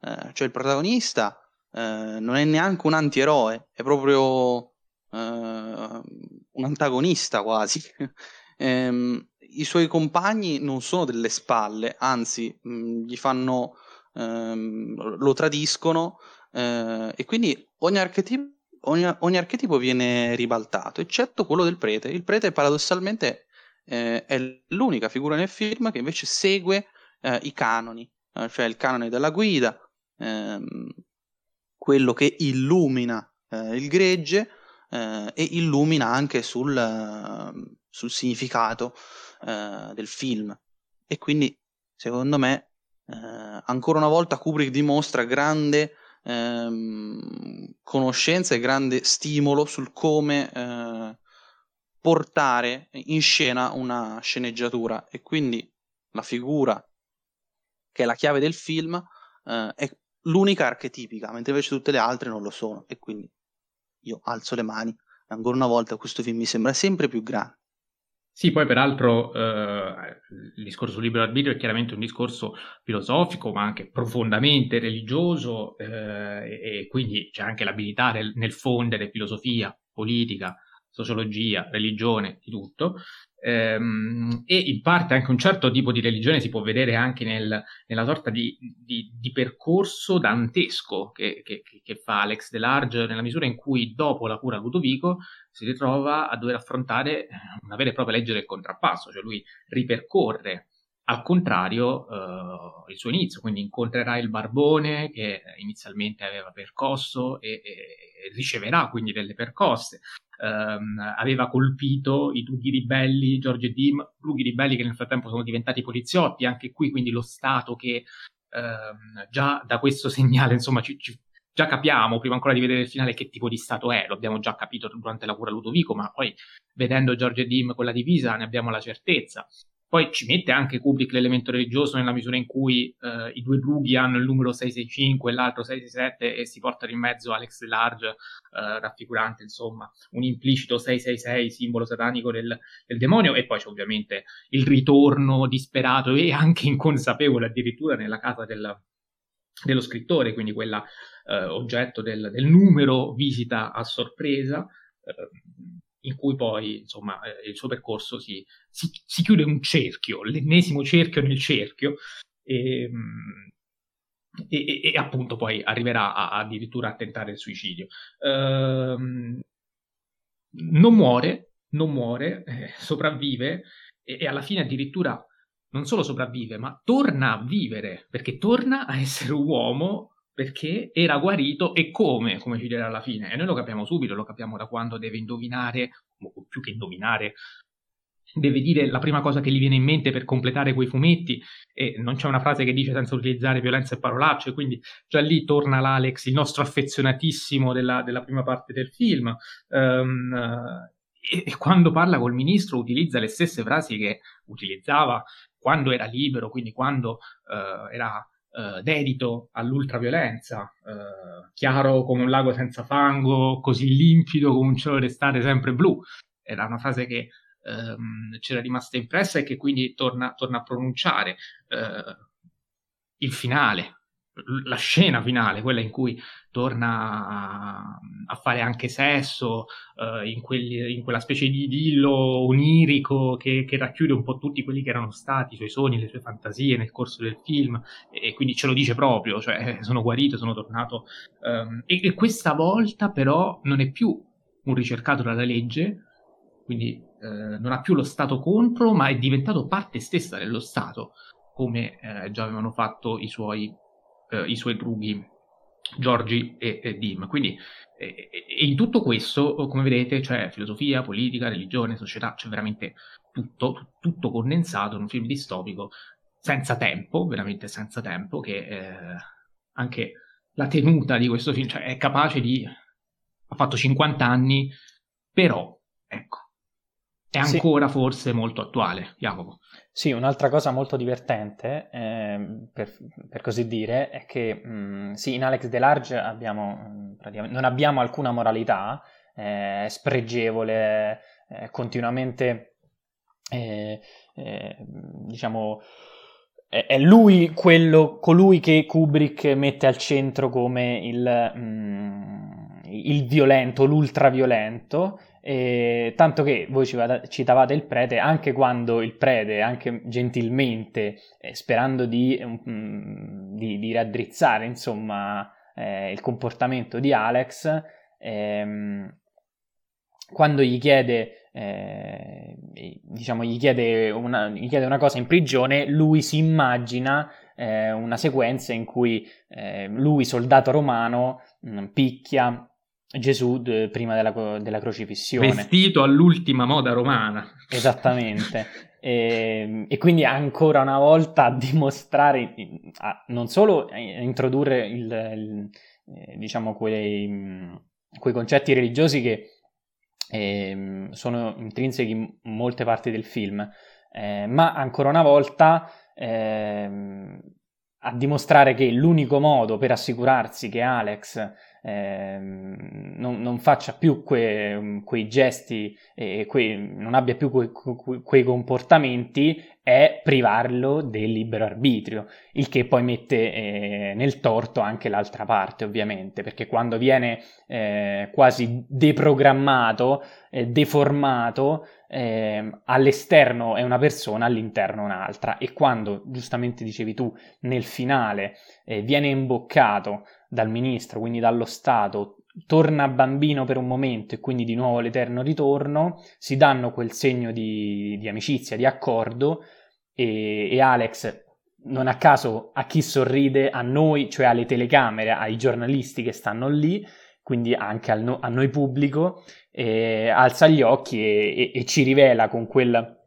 Eh, cioè il protagonista eh, non è neanche un antieroe, è proprio eh, un antagonista quasi. Ehm, I suoi compagni non sono delle spalle, anzi mh, mm, gli fanno, ehm, lo tradiscono eh, e quindi ogni archetipo Ogni, ogni, archetipo viene ribaltato, eccetto quello del prete. Il prete paradossalmente eh, è l'unica figura nel film che invece segue eh, i canoni, eh, cioè il canone della guida, ehm, quello che illumina eh, il gregge eh, e illumina anche sul, sul significato del film. E quindi, secondo me, ancora una volta Kubrick dimostra grande ehm, conoscenza e grande stimolo sul come portare in scena una sceneggiatura. E quindi la figura che è la chiave del film eh, è l'unica archetipica, mentre invece tutte le altre non lo sono. E quindi io alzo le mani. Ancora una volta questo film mi sembra sempre più grande. Sì, poi peraltro eh, il discorso sul libero arbitrio è chiaramente un discorso filosofico, ma anche profondamente religioso, eh, e, quindi c'è anche l'abilità nel, nel fondere filosofia, politica, sociologia, religione, di tutto. Ehm, e in parte anche un certo tipo di religione si può vedere anche nel, nella sorta di, di, di percorso dantesco che, che, che, fa Alex Delarge nella misura in cui dopo la cura Ludovico si ritrova a dover affrontare una vera e propria legge del contrappasso, cioè lui ripercorre al contrario uh, il suo inizio, quindi incontrerà il barbone che inizialmente aveva percosso e, e riceverà quindi delle percosse, um, aveva colpito i drughi ribelli, George e Dim, drughi ribelli che nel frattempo sono diventati poliziotti, anche qui quindi lo Stato che um, già da questo segnale insomma ci, ci, già capiamo, prima ancora di vedere il finale, che tipo di Stato è, lo abbiamo già capito durante la cura Ludovico, ma poi vedendo George e Dim con la divisa ne abbiamo la certezza. Poi ci mette anche Kubrick l'elemento religioso nella misura in cui eh, i due drughi hanno il numero 665 e l'altro 667 e si portano in mezzo Alex Large, eh, raffigurante insomma un implicito 666, simbolo satanico del, del, demonio. E poi c'è ovviamente il ritorno disperato e anche inconsapevole addirittura nella casa del, dello scrittore, quindi quella eh, oggetto del, del, numero visita a sorpresa. In cui poi insomma eh, il suo percorso si, si, si, chiude un cerchio, l'ennesimo cerchio nel cerchio, ehm, e, e, e appunto poi arriverà a, addirittura a tentare il suicidio. Ehm, non muore, non muore, eh, sopravvive e, e alla fine addirittura non solo sopravvive, ma torna a vivere, perché torna a essere uomo perché era guarito e come, come ci dirà alla fine. E noi lo capiamo subito, lo capiamo da quando deve indovinare, o più che indovinare, deve dire la prima cosa che gli viene in mente per completare quei fumetti e non c'è una frase che dice senza utilizzare violenza e parolacce, quindi già lì torna l'Alex, il nostro affezionatissimo della, della prima parte del film. Um, e, e, quando parla col ministro utilizza le stesse frasi che utilizzava quando era libero, quindi quando uh, era eh, dedito all'ultraviolenza, eh, chiaro come un lago senza fango, così limpido come un cielo d'estate sempre blu. Era una frase che ehm, c'era rimasta impressa e che quindi torna, torna a pronunciare. Eh, il finale, la scena finale, quella in cui torna a, fare anche sesso, uh, in, quelli, in, quella specie di idillo onirico che, che, racchiude un po' tutti quelli che erano stati i suoi sogni, le sue fantasie nel corso del film, e, e quindi ce lo dice proprio, cioè sono guarito, sono tornato. Um, e, e, questa volta però non è più un ricercato dalla legge, quindi uh, non ha più lo Stato contro, ma è diventato parte stessa dello Stato, come uh, già avevano fatto i suoi eh, i suoi drughi Giorgi e, e Dim. Quindi e, e in tutto questo, come vedete, c'è filosofia, politica, religione, società, c'è veramente tutto, tutto condensato in un film distopico senza tempo, veramente senza tempo, che eh, anche la tenuta di questo film, cioè è capace di... ha fatto 50 anni, però, ecco, è ancora sì. forse molto attuale, Jacopo. Sì, un'altra cosa molto divertente, eh, per, per, così dire, è che mh, sì, in Alex Delarge abbiamo, non abbiamo alcuna moralità, eh, spregevole, eh, continuamente, eh, diciamo, è lui quello, colui che Kubrick mette al centro come il, mm, il violento, l'ultraviolento, e tanto che voi citavate il prete, anche quando il prete, anche gentilmente, eh, sperando di, um, di, di, raddrizzare insomma, eh, il comportamento di Alex, ehm, quando gli chiede, eh, diciamo, gli chiede, una, gli chiede una cosa in prigione, lui si immagina eh, una sequenza in cui eh, lui, soldato romano, mh, picchia Gesù d- prima della, della, crocifissione. Vestito all'ultima moda romana. Esattamente. e, e, quindi ancora una volta a dimostrare, a, non solo a introdurre il, il, eh, diciamo quei, quei, concetti religiosi che eh, sono intrinseci in molte parti del film, eh, ma ancora una volta ehm, a dimostrare che l'unico modo per assicurarsi che Alex eh, non, non, faccia più que, quei gesti e quei, non abbia più que, que, quei comportamenti è privarlo del libero arbitrio, il che poi mette eh, nel torto anche l'altra parte ovviamente, perché quando viene eh, quasi deprogrammato, eh, deformato, ehm, all'esterno è una persona, all'interno un'altra. E quando, giustamente dicevi tu, nel finale eh, viene imboccato dal ministro, quindi dallo Stato, torna bambino per un momento e quindi di nuovo l'eterno ritorno, si danno quel segno di, di amicizia, di accordo e, e, Alex non a caso a chi sorride, a noi, cioè alle telecamere, ai giornalisti che stanno lì, quindi anche no, a noi pubblico, eh, alza gli occhi e, e, e ci rivela con, quel,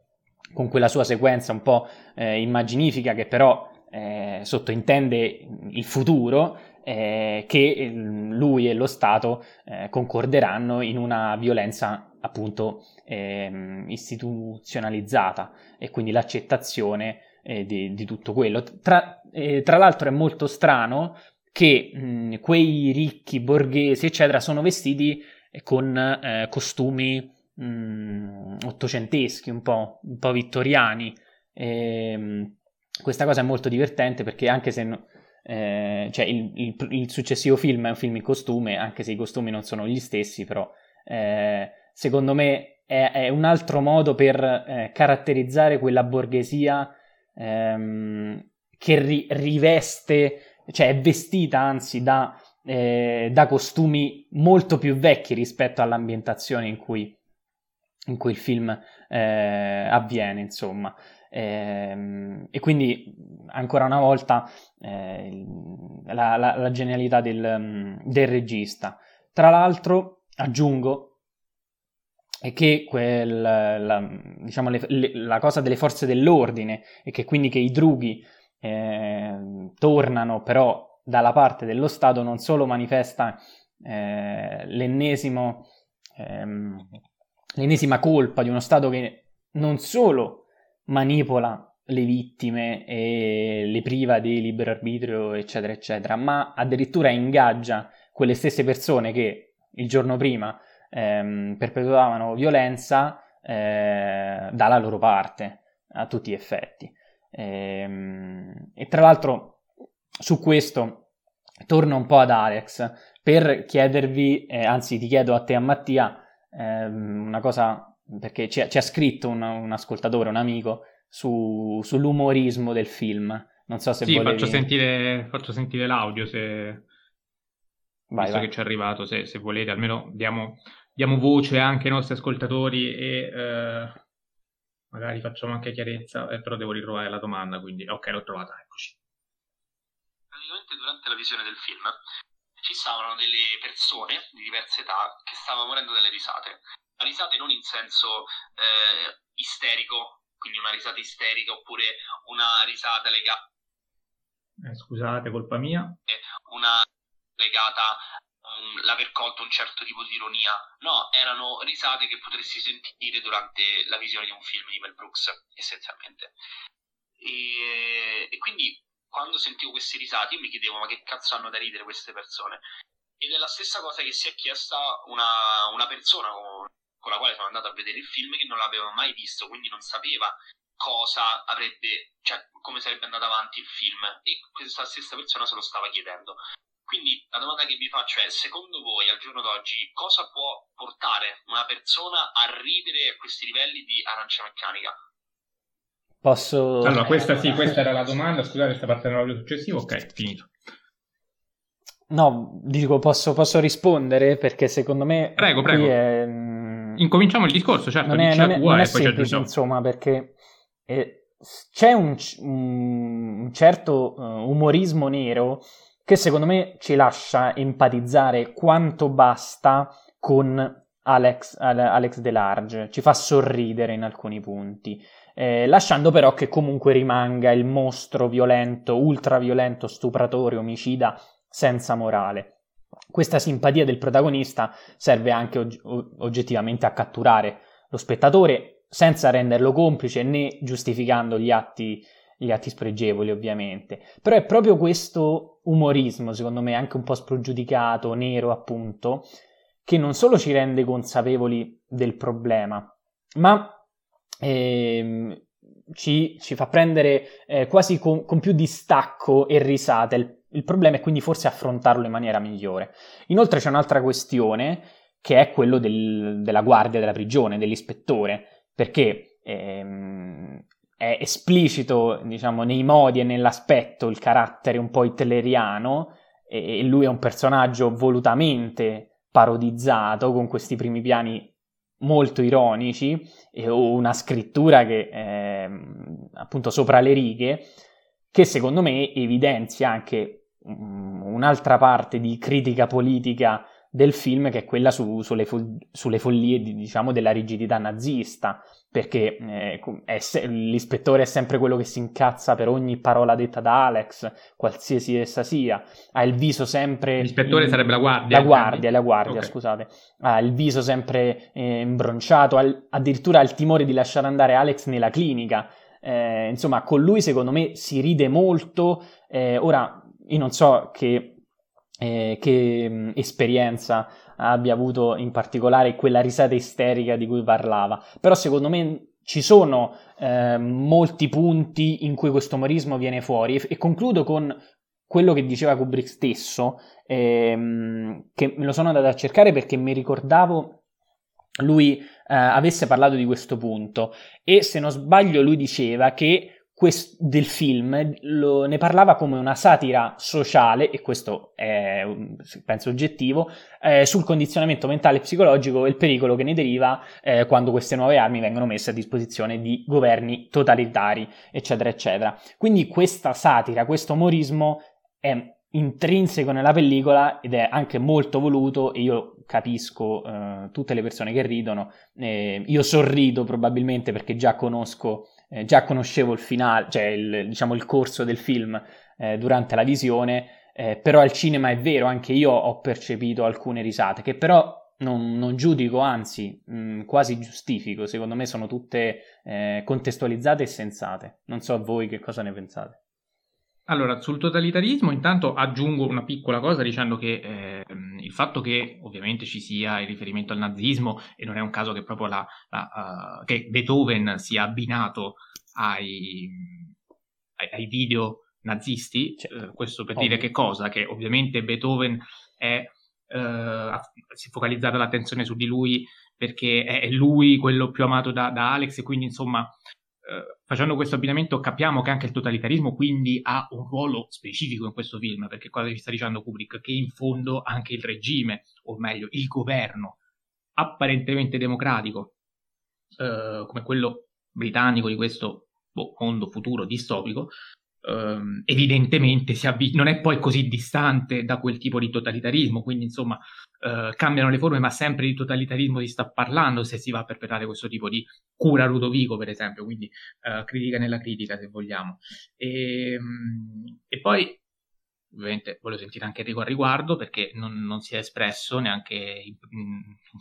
con, quella sua sequenza un po' eh, immaginifica che però eh, sottointende il futuro, eh, che lui e lo Stato eh, concorderanno in una violenza appunto eh, istituzionalizzata e quindi l'accettazione eh, di, di, tutto quello. Tra, eh, tra, l'altro è molto strano che mh, quei ricchi borghesi eccetera sono vestiti con eh, costumi mh, ottocenteschi, un po', un po vittoriani. E, ehm, questa cosa è molto divertente perché anche se no, eh, cioè il, il, il, successivo film è un film in costume, anche se i costumi non sono gli stessi, però eh, secondo me è, è, un altro modo per eh, caratterizzare quella borghesia ehm, che ri, riveste, cioè è vestita anzi da, eh, da, costumi molto più vecchi rispetto all'ambientazione in cui, in cui il film eh, avviene, insomma. Ehm, e quindi ancora una volta eh, la, la, la, genialità del, del, regista. Tra l'altro aggiungo che quel, la, diciamo le, le, la, cosa delle forze dell'ordine e che quindi che i drughi eh, tornano però dalla parte dello Stato non solo manifesta eh, l'ennesimo, ehm, l'ennesima colpa di uno Stato che non solo manipola le vittime e le priva di libero arbitrio, eccetera, eccetera, ma addirittura ingaggia quelle stesse persone che il giorno prima ehm, perpetuavano violenza eh, dalla loro parte a tutti gli effetti. E, ehm, e tra l'altro su questo torno un po' ad Alex per chiedervi, eh, anzi ti chiedo a te a Mattia, ehm, una cosa perché ci ha, ci ha scritto un, un, ascoltatore, un amico, su, sull'umorismo del film. Non so se sì, volevi... faccio, sentire, faccio sentire l'audio se... Vai, visto vai. che ci è arrivato, se, se volete, almeno diamo, diamo, voce anche ai nostri ascoltatori e eh, magari facciamo anche chiarezza, eh, però devo ritrovare la domanda, quindi ok, l'ho trovata, eccoci. Praticamente durante la visione del film ci stavano delle persone di diverse età che stavano morendo dalle risate risate non in senso eh, isterico, quindi una risata isterica oppure una risata legata... Eh, scusate, colpa mia. Una legata um, l'aver colto un certo tipo di ironia. No, erano risate che potresti sentire durante la visione di un film di Mel Brooks, essenzialmente. E, e quindi quando sentivo queste risate io mi chiedevo ma che cazzo hanno da ridere queste persone? ed è la stessa cosa che si è chiesta una, una persona con, con la quale sono andato a vedere il film che non l'aveva mai visto, quindi non sapeva cosa avrebbe, cioè come sarebbe andato avanti il film e questa stessa persona se lo stava chiedendo. Quindi la domanda che vi faccio è, secondo voi al giorno d'oggi cosa può portare una persona a ridere a questi livelli di arancia meccanica? Posso... Allora, questa sì, questa era la domanda, scusate, sta partendo l'audio successivo, ok, finito. No, dico, posso, posso rispondere perché secondo me... Prego, prego. È... Incominciamo il discorso, certo. Non è, non è, non è semplice, insomma, perché eh, c'è un, un certo uh, umorismo nero che secondo me ci lascia empatizzare quanto basta con Alex, Alex DeLarge, ci fa sorridere in alcuni punti, eh, lasciando però che comunque rimanga il mostro violento, ultraviolento, stupratore, omicida, senza morale. Questa simpatia del protagonista serve anche og- oggettivamente a catturare lo spettatore senza renderlo complice né giustificando gli atti gli atti spregevoli ovviamente, però è proprio questo umorismo, secondo me anche un po' sprogiudicato, nero appunto, che non solo ci rende consapevoli del problema, ma ehm, ci, ci, fa prendere eh, quasi con, con, più distacco e risate il, il problema è quindi forse affrontarlo in maniera migliore. Inoltre c'è un'altra questione che è quello del, della guardia della prigione, dell'ispettore, perché ehm, è esplicito, diciamo, nei modi e nell'aspetto il carattere un po' hitleriano e, e lui è un personaggio volutamente parodizzato con questi primi piani molto ironici e una scrittura che è appunto sopra le righe che secondo me evidenzia anche un'altra parte di critica politica del film che è quella su, sulle, fo- sulle, follie diciamo, della rigidità nazista perché eh, se- l'ispettore è sempre quello che si incazza per ogni parola detta da Alex, qualsiasi essa sia, ha il viso sempre... L'ispettore in... sarebbe la guardia. La guardia, la guardia, okay. scusate. Ha il viso sempre eh, imbronciato, al- addirittura ha il timore di lasciare andare Alex nella clinica. Eh, insomma, con lui secondo me si ride molto. Eh, ora, io non so che eh, che mh, mm, esperienza abbia avuto in particolare quella risata isterica di cui parlava. Però secondo me ci sono eh, molti punti in cui questo umorismo viene fuori e, e, concludo con quello che diceva Kubrick stesso, ehm, che me lo sono andato a cercare perché mi ricordavo lui eh, avesse parlato di questo punto e se non sbaglio lui diceva che quest- del film lo, ne parlava come una satira sociale, e questo è penso oggettivo, eh, sul condizionamento mentale e psicologico e il pericolo che ne deriva eh, quando queste nuove armi vengono messe a disposizione di governi totalitari, eccetera, eccetera. Quindi questa satira, questo umorismo è intrinseco nella pellicola ed è anche molto voluto e io capisco eh, tutte le persone che ridono, eh, io sorrido probabilmente perché già conosco eh, già conoscevo il finale, cioè il, diciamo il corso del film eh, durante la visione, eh, però al cinema è vero, anche io ho percepito alcune risate, che però non, non giudico, anzi mh, mm, quasi giustifico, secondo me sono tutte eh, contestualizzate e sensate. Non so voi che cosa ne pensate. Allora, sul totalitarismo intanto aggiungo una piccola cosa dicendo che eh, il fatto che ovviamente ci sia il riferimento al nazismo e non è un caso che proprio la, la, uh, che Beethoven sia abbinato ai, ai, ai video nazisti, cioè, uh, questo per dire che cosa? Che ovviamente Beethoven è, uh, si è focalizzata l'attenzione su di lui perché è lui quello più amato da, da Alex e quindi insomma facendo questo abbinamento capiamo che anche il totalitarismo quindi ha un ruolo specifico in questo film, perché cosa ci sta dicendo Kubrick? Che in fondo anche il regime, o meglio il governo apparentemente democratico, eh, come quello britannico di questo boh, mondo futuro distopico, ehm, evidentemente avvi- non è poi così distante da quel tipo di totalitarismo, quindi insomma eh, cambiano le forme, ma sempre di totalitarismo si sta parlando se si va a perpetrare questo tipo di cura Ludovico, per esempio, quindi eh, critica nella critica, se vogliamo. E, ehm, e poi ovviamente voglio sentire anche Enrico al riguardo perché non, non si è espresso neanche in,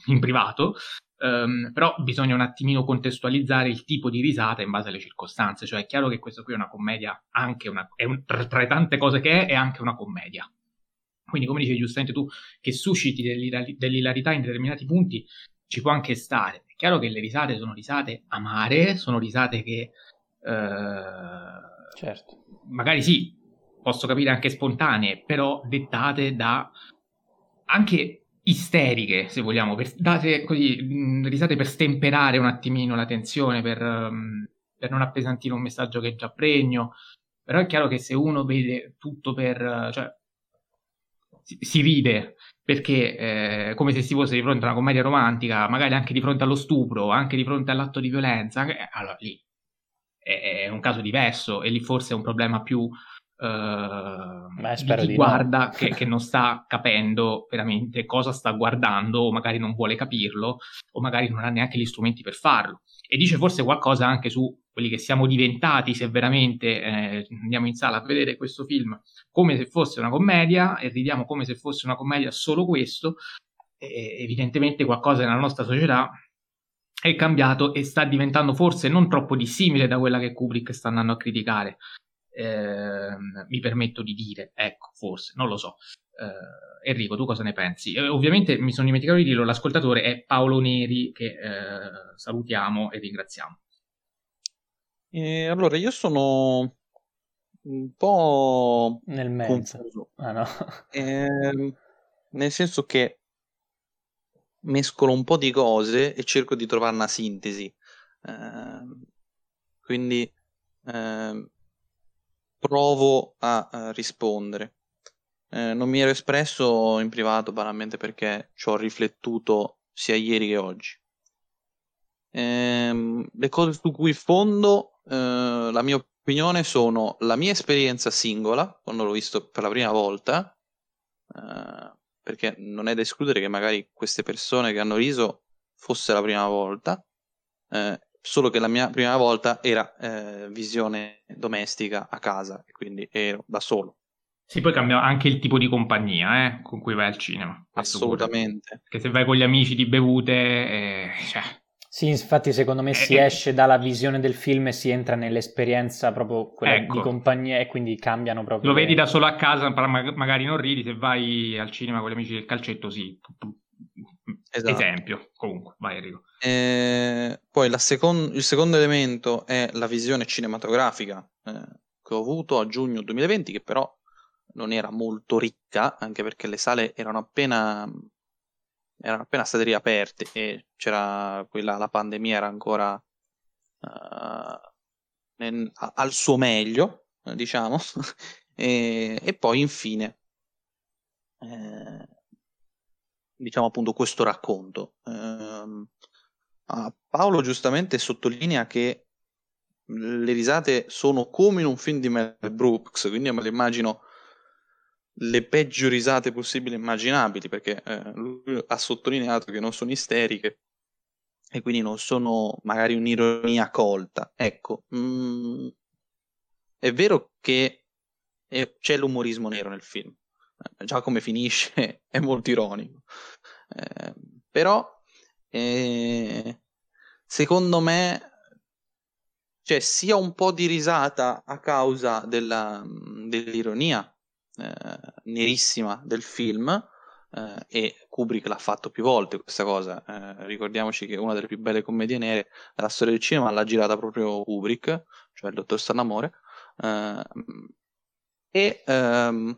in, privato, um, però bisogna un attimino contestualizzare il tipo di risata in base alle circostanze, cioè è chiaro che questo qui è una commedia, anche una, è un, tra, tra le tante cose che è, è anche una commedia. quindi come dicevi giustamente tu, che susciti dell'ilarità in determinati punti, ci può anche stare. È chiaro che le risate sono risate amare, sono risate che... Eh, certo. Magari sì, posso capire anche spontanee, però dettate da anche isteriche, se vogliamo, per, date così, mh, risate per stemperare un attimino la tensione, per, um, per, non appesantire un messaggio che è già pregno. Però è chiaro che se uno vede tutto per... Cioè, si, si ride perché eh, come se si fosse di fronte a una commedia romantica, magari anche di fronte allo stupro, anche di fronte all'atto di violenza, allora lì è, è un caso diverso e lì forse è un problema più Uh, chi guarda no. che, che, non sta capendo veramente cosa sta guardando o magari non vuole capirlo o magari non ha neanche gli strumenti per farlo e dice forse qualcosa anche su quelli che siamo diventati se veramente eh, andiamo in sala a vedere questo film come se fosse una commedia e ridiamo come se fosse una commedia solo questo e evidentemente qualcosa nella nostra società è cambiato e sta diventando forse non troppo dissimile da quella che Kubrick sta andando a criticare eh, mi permetto di dire, ecco, forse, non lo so. Eh, Enrico, tu cosa ne pensi? Eh, ovviamente mi sono dimenticato di dirlo, l'ascoltatore è Paolo Neri, che eh, salutiamo e ringraziamo. allora, io sono un po' nel mezzo. Ah, no. Ehm, nel senso che mescolo un po' di cose e cerco di trovare una sintesi. Ehm, quindi ehm, provo a, a rispondere. Eh, non mi ero espresso in privato banalmente perché ci ho riflettuto sia ieri che oggi. Eh, le cose su cui fondo eh, la mia opinione sono la mia esperienza singola, quando l'ho visto per la prima volta, eh, perché non è da escludere che magari queste persone che hanno riso fosse la prima volta, eh, solo che la mia prima volta era eh, visione domestica a casa e quindi ero da solo. Sì, poi cambia anche il tipo di compagnia eh, con cui vai al cinema. Assolutamente. Che se vai con gli amici di bevute, eh, cioè... Sì, infatti secondo me eh, si eh. esce dalla visione del film e si entra nell'esperienza proprio quella ecco. di compagnia e quindi cambiano proprio. Lo vedi da solo a casa, magari non ridi, se vai al cinema con gli amici del calcetto sì, esatto. esempio. Comunque, vai Enrico. Eh, poi secon- il secondo elemento è la visione cinematografica eh, che ho avuto a giugno 2020, che però non era molto ricca, anche perché le sale erano appena, erano appena state riaperte e c'era quella, la pandemia era ancora uh, nel, al suo meglio, diciamo, e, e, poi infine eh, diciamo appunto questo racconto. Eh, Paolo giustamente sottolinea che le risate sono come in un film di Mel Brooks, quindi me le immagino le peggio risate possibili immaginabili, perché eh, lui ha sottolineato che non sono isteriche e quindi non sono magari un'ironia colta. Ecco, mh, mm, è vero che è, c'è l'umorismo nero nel film, già come finisce è molto ironico. Eh, però eh, secondo me c'è sia un po' di risata a causa della, dell'ironia eh, nerissima del film eh, e Kubrick l'ha fatto più volte questa cosa eh, ricordiamoci che una delle più belle commedie nere della storia del cinema l'ha girata proprio Kubrick cioè il dottor Stanamore eh, e ehm,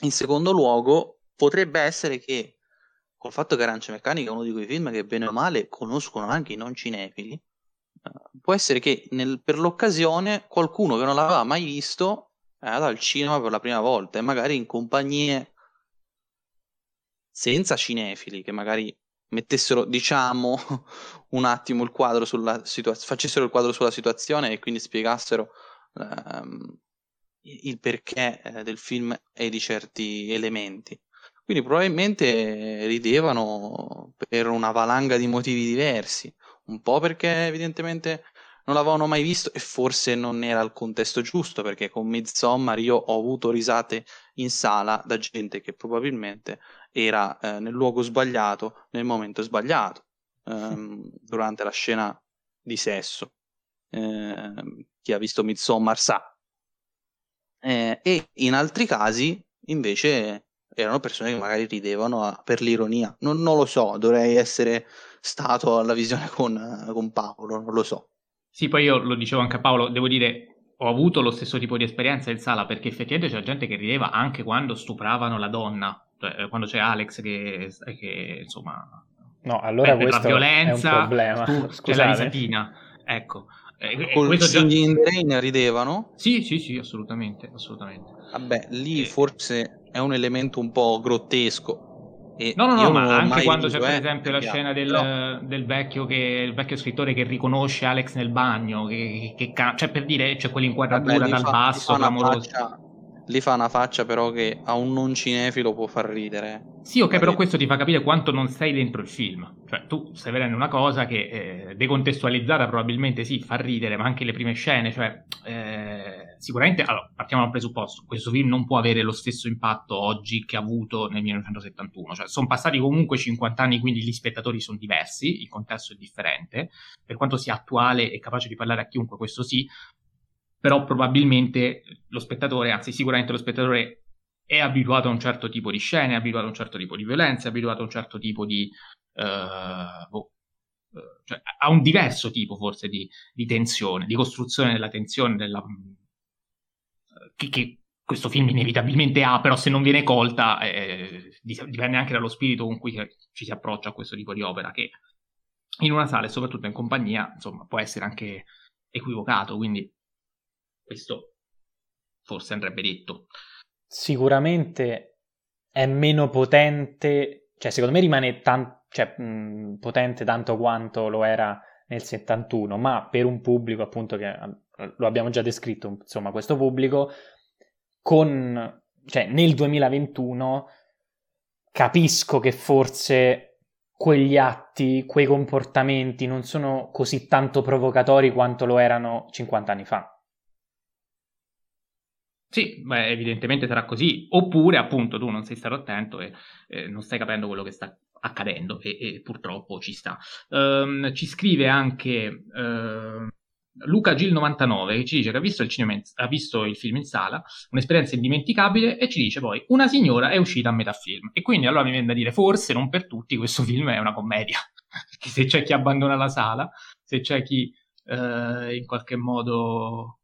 in secondo luogo, potrebbe essere che col fatto che Arancia Meccanica è uno di quei film che bene o male conoscono anche i non cinefili, eh, può essere che nel, per l'occasione qualcuno che non l'aveva mai visto è andato al cinema per la prima volta e magari in compagnie senza cinefili che magari mettessero diciamo un attimo il quadro sulla situazione facessero il quadro sulla situazione e quindi spiegassero ehm, il perché eh, del film e di certi elementi. Quindi probabilmente ridevano per una valanga di motivi diversi, un po' perché evidentemente non l'avevano mai visto e forse non era il contesto giusto, perché con Midsommar io ho avuto risate in sala da gente che probabilmente era eh, nel luogo sbagliato, nel momento sbagliato, ehm, durante la scena di sesso. Eh, chi ha visto Midsommar sa eh, e in altri casi invece erano persone che magari ridevano a, per l'ironia. Non, non, lo so, dovrei essere stato alla visione con, con Paolo, non lo so. Sì, poi io lo dicevo anche a Paolo, devo dire, ho avuto lo stesso tipo di esperienza in sala perché effettivamente c'è gente che rideva anche quando stupravano la donna, cioè quando c'è Alex che, che insomma... No, allora per, questo per la violenza, è un problema. Tu, c'è la risatina, ecco. Eh, Con il già... in the Rain ridevano? Sì, sì, sì, assolutamente, assolutamente. Vabbè, lì e... forse è un elemento un po' grottesco. E no, no, no, ma anche quando c'è per esempio la scena del, però... del, vecchio che, il vecchio scrittore che riconosce Alex nel bagno, che, che, che cioè per dire c'è quell'inquadratura Vabbè, dal fa, basso, clamorosa lì fa una faccia però che a un non cinefilo può far ridere. Sì, ok, però questo ti fa capire quanto non sei dentro il film. Cioè, tu stai vedendo una cosa che eh, decontestualizzata probabilmente sì, fa ridere, ma anche le prime scene, cioè eh, sicuramente, allora, partiamo dal presupposto, questo film non può avere lo stesso impatto oggi che ha avuto nel 1971, cioè sono passati comunque 50 anni, quindi gli spettatori sono diversi, il contesto è differente, per quanto sia attuale e capace di parlare a chiunque, questo sì, però probabilmente lo spettatore, anzi sicuramente lo spettatore è abituato a un certo tipo di scene, è abituato a un certo tipo di violenza, è abituato a un certo tipo di... Uh, boh, uh, cioè, a un diverso tipo forse di, di, tensione, di costruzione della tensione, della, uh, che, che, questo film inevitabilmente ha, però se non viene colta eh, dipende anche dallo spirito con cui ci si approccia a questo tipo di opera, che in una sala e soprattutto in compagnia, insomma, può essere anche equivocato, quindi questo forse andrebbe detto. Sicuramente è meno potente, cioè secondo me rimane tan- cioè, mh, potente tanto quanto lo era nel 71, ma per un pubblico appunto che lo abbiamo già descritto, insomma questo pubblico, con, cioè, nel 2021 capisco che forse quegli atti, quei comportamenti non sono così tanto provocatori quanto lo erano 50 anni fa. Sì, beh, evidentemente sarà così. Oppure, appunto, tu non sei stato attento e eh, non stai capendo quello che sta accadendo e, e purtroppo ci sta. Um, ci scrive anche uh, Luca Gil 99 che ci dice che ha visto, in, ha visto, il film in sala, un'esperienza indimenticabile e ci dice poi una signora è uscita a metà film. E quindi allora mi viene da dire forse non per tutti questo film è una commedia. Perché se c'è chi abbandona la sala, se c'è chi uh, in qualche modo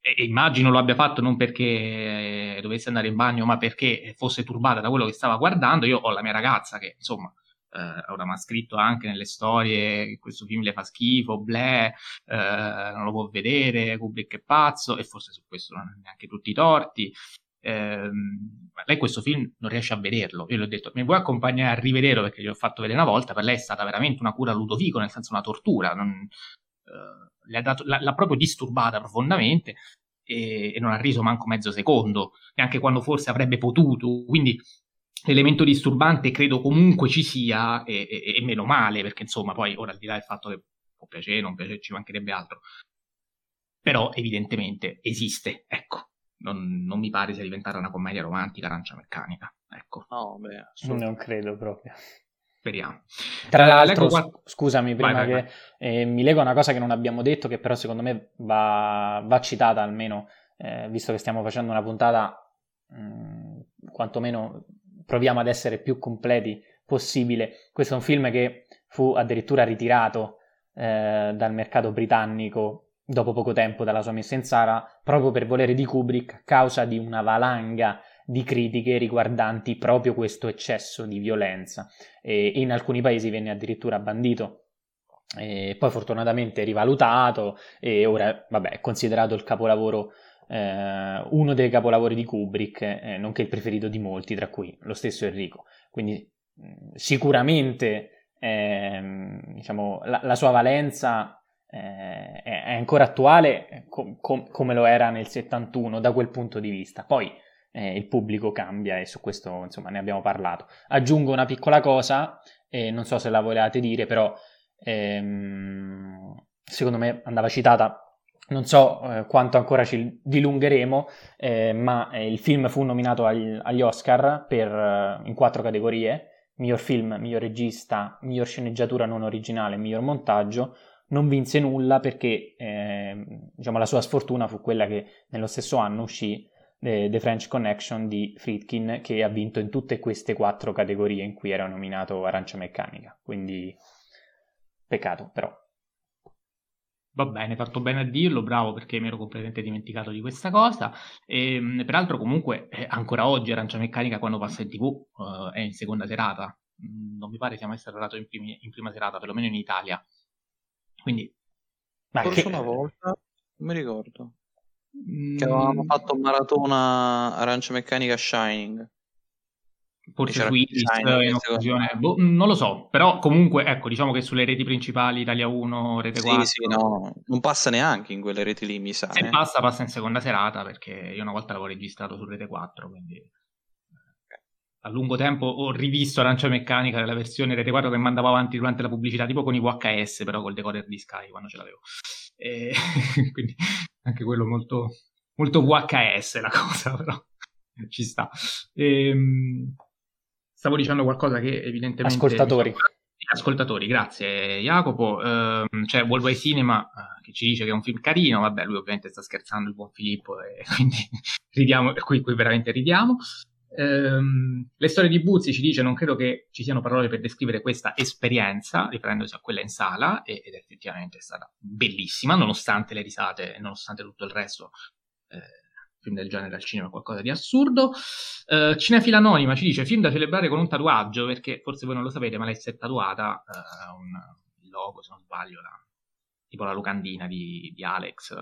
e immagino lo abbia fatto non perché eh, dovesse andare in bagno, ma perché fosse turbata da quello che stava guardando. Io ho la mia ragazza che, insomma, eh, ora mi ha scritto anche nelle storie che questo film le fa schifo, bleh, eh, non lo può vedere, Kubrick è pazzo, e forse su questo non ha neanche tutti i torti. Eh, lei questo film non riesce a vederlo. Io le ho detto, mi vuoi accompagnare a rivederlo perché gli ho fatto vedere una volta, per lei è stata veramente una cura Ludovico, nel senso una tortura. Non, eh, l'ha, dato, l'ha, l'ha proprio disturbata profondamente e, e, non ha riso manco mezzo secondo, neanche quando forse avrebbe potuto. Quindi l'elemento disturbante credo comunque ci sia e, e, e meno male, perché insomma poi ora al di là del fatto che può piacere, non piacere, ci mancherebbe altro. Però evidentemente esiste, ecco. Non, non, mi pare sia diventata una commedia romantica arancia meccanica. Ecco. No, beh, non credo proprio. Speriamo. Tra l'altro, quattro... scusami, prima vai, vai, che vai. Eh, mi leggo una cosa che non abbiamo detto, che però secondo me va, va citata almeno, eh, visto che stiamo facendo una puntata, mh, mm, quantomeno proviamo ad essere più completi possibile. Questo è un film che fu addirittura ritirato eh, dal mercato britannico dopo poco tempo dalla sua messa in sala, proprio per volere di Kubrick, a causa di una valanga di critiche riguardanti proprio questo eccesso di violenza e in alcuni paesi venne addirittura bandito. E poi fortunatamente rivalutato e ora vabbè, è considerato il capolavoro, eh, uno dei capolavori di Kubrick, eh, nonché il preferito di molti, tra cui lo stesso Enrico. Quindi sicuramente eh, diciamo, la, la, sua valenza eh, è ancora attuale com- com- come lo era nel 71 da quel punto di vista. Poi eh, il pubblico cambia e su questo insomma ne abbiamo parlato. Aggiungo una piccola cosa, eh, non so se la volevate dire, però ehm, secondo me andava citata. Non so eh, quanto ancora ci dilungheremo, eh, ma eh, il film fu nominato agli, agli Oscar per, eh, in quattro categorie, miglior film, miglior regista, miglior sceneggiatura non originale, miglior montaggio, non vinse nulla perché eh, diciamo, la sua sfortuna fu quella che nello stesso anno uscì The, The French Connection di Friedkin, che ha vinto in tutte queste quattro categorie in cui era nominato Arancia Meccanica. Quindi peccato, però. Va bene, fatto bene a dirlo, bravo perché mi ero completamente dimenticato di questa cosa. E, ehm, peraltro, comunque, eh, ancora oggi Arancia Meccanica quando passa in tv uh, è in seconda serata. Mm, non mi pare sia mai stato dato in, primi, in prima serata, perlomeno in Italia. Quindi... Ma Forse che... una volta, non mi ricordo. Mm... Che avevamo fatto maratona Arancia Meccanica Shining forse su Iris in occasione, boh, non lo so, però comunque ecco, diciamo che sulle reti principali Italia 1, Rete 4 sì, sì, no, non passa neanche in quelle reti lì, mi sa. Se eh. passa, passa in seconda serata perché io una volta l'avevo registrato su Rete 4, quindi okay. a lungo tempo ho rivisto Arancia Meccanica della versione Rete 4 che mandavo avanti durante la pubblicità, tipo con i VHS, però col decoder di Sky quando ce l'avevo. E... quindi anche quello molto, molto VHS la cosa, però ci sta. Ehm stavo dicendo qualcosa che evidentemente... Ascoltatori. Ascoltatori, grazie Jacopo. Eh, c'è Worldwide Cinema eh, che ci dice che è un film carino, vabbè lui ovviamente sta scherzando il buon Filippo e quindi ridiamo, qui, qui veramente ridiamo. Eh, le storie di Buzzi ci dice non credo che ci siano parole per descrivere questa esperienza, riprendendosi a quella in sala, ed effettivamente è stata bellissima, nonostante le risate e nonostante tutto il resto. Eh, film del genere al cinema, qualcosa di assurdo. Uh, Cinefila Anonima ci dice film da celebrare con un tatuaggio, perché forse voi non lo sapete, ma lei si è tatuata uh, un logo, se non sbaglio, la, tipo la locandina di, di Alex.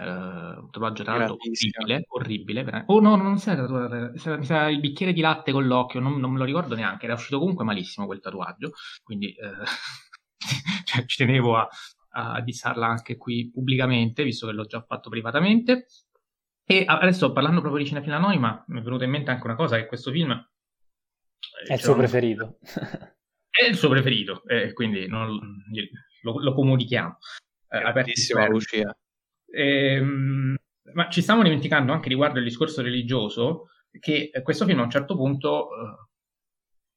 Uh, un tatuaggio tra l'altro orribile, orribile. Oh no, non si è tatuato, mi sa il bicchiere di latte con l'occhio, non, non, me lo ricordo neanche, era uscito comunque malissimo quel tatuaggio, quindi cioè, ci tenevo a, a dissarla anche qui pubblicamente, visto che l'ho già fatto privatamente. E adesso parlando proprio di Cinefila Anonima, mi è venuta in mente anche una cosa, che questo film... Eh, è il suo preferito. è il suo preferito, eh, quindi non, lo, lo, comunichiamo. Eh, Lucia. Eh, ma ci stiamo dimenticando anche riguardo il discorso religioso che questo film a un certo punto eh,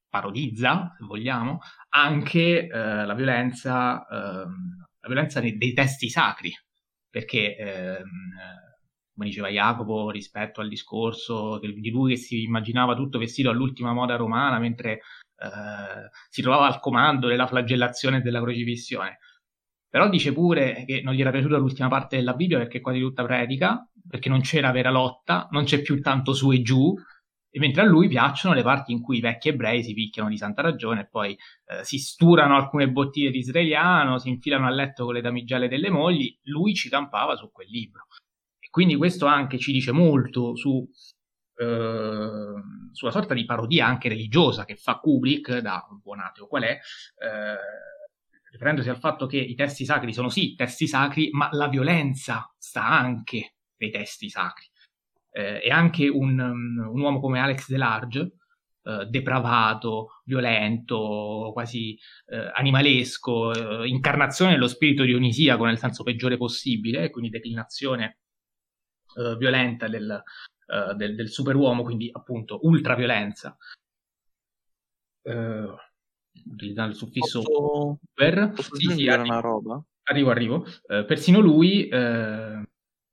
parodizza, se vogliamo, anche eh, la violenza, ehm, la violenza dei, dei, testi sacri, perché ehm, come diceva Jacopo, rispetto al discorso di lui che si immaginava tutto vestito all'ultima moda romana mentre eh, si trovava al comando della flagellazione e della crocifissione. Però dice pure che non gli era piaciuta l'ultima parte della Bibbia perché è quasi tutta predica, perché non c'era vera lotta, non c'è più tanto su e giù, e mentre a lui piacciono le parti in cui i vecchi ebrei si picchiano di santa ragione e poi eh, si sturano alcune bottiglie di israeliano, si infilano a letto con le damigelle delle mogli, lui ci campava su quel libro. Quindi questo anche ci dice molto su, eh, sulla sorta di parodia anche religiosa che fa Kubrick, da buon ateo qual è, eh, riferendosi al fatto che i testi sacri sono sì testi sacri, ma la violenza sta anche nei testi sacri. Eh, e anche un, un, uomo come Alex Delarge, eh, depravato, violento, quasi eh, animalesco, eh, incarnazione dello spirito dionisiaco nel senso peggiore possibile, quindi declinazione uh, violenta del, uh, del, del, superuomo, quindi appunto ultraviolenza. Utilizzando il suffisso posso, super. Posso sì, sì, arrivo, una roba? Arrivo, arrivo. persino lui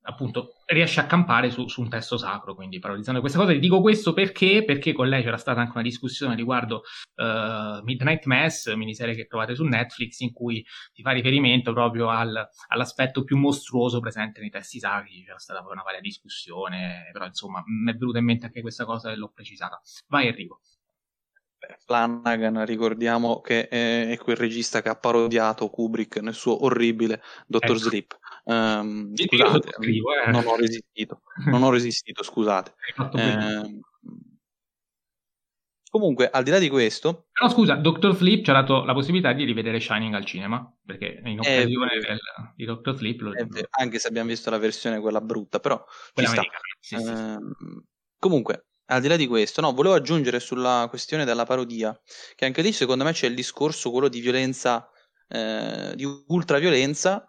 appunto riesce a campare su, su, un testo sacro, quindi paralizzando questa cosa. Dico questo perché, perché con lei c'era stata anche una discussione riguardo uh, Midnight Mass, miniserie che trovate su Netflix, in cui si fa riferimento proprio al, all'aspetto più mostruoso presente nei testi sacri. C'era stata poi una varia discussione, però insomma mi è venuta in mente anche questa cosa e l'ho precisata. Vai Enrico. Flanagan, ricordiamo che è, quel regista che ha parodiato Kubrick nel suo orribile Dottor ecco. Sleep. Um, scusate, scrivo, eh. non ho resistito, non ho resistito, scusate. Eh, comunque, al di là di questo... Però scusa, Dr. Flip ci ha dato la possibilità di rivedere Shining al cinema, perché in occasione del, di Dr. Flip... Lo... Anche se abbiamo visto la versione quella brutta, però... Quella ci sta. Sì, sì, eh, comunque, al di là di questo, no, volevo aggiungere sulla questione della parodia, che anche lì secondo me c'è il discorso quello di violenza, eh, di ultraviolenza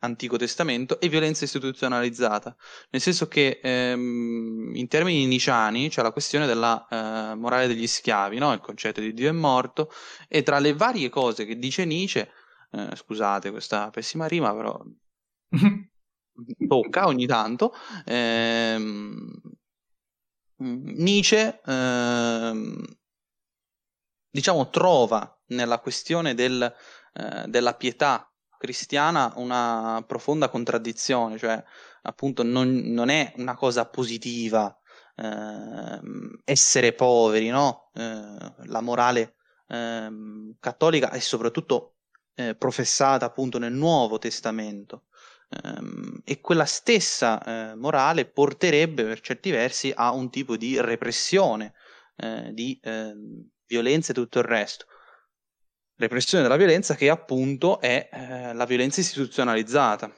Antico Testamento e violenza istituzionalizzata, nel senso che ehm, in termini niciani c'è la questione della eh, morale degli schiavi, no? il concetto di Dio è morto, e tra le varie cose che dice Nietzsche, eh, scusate questa pessima rima, però tocca ogni tanto, ehm, Nietzsche ehm, diciamo trova nella questione del, eh, della pietà cristiana una profonda contraddizione, cioè appunto non, non è una cosa positiva eh, essere poveri, no? Eh, la morale eh, cattolica è soprattutto eh, professata appunto nel Nuovo Testamento ehm, e quella stessa eh, morale porterebbe per certi versi a un tipo di repressione, eh, di ehm, violenza e tutto il resto. Repressione della violenza che appunto è la violenza istituzionalizzata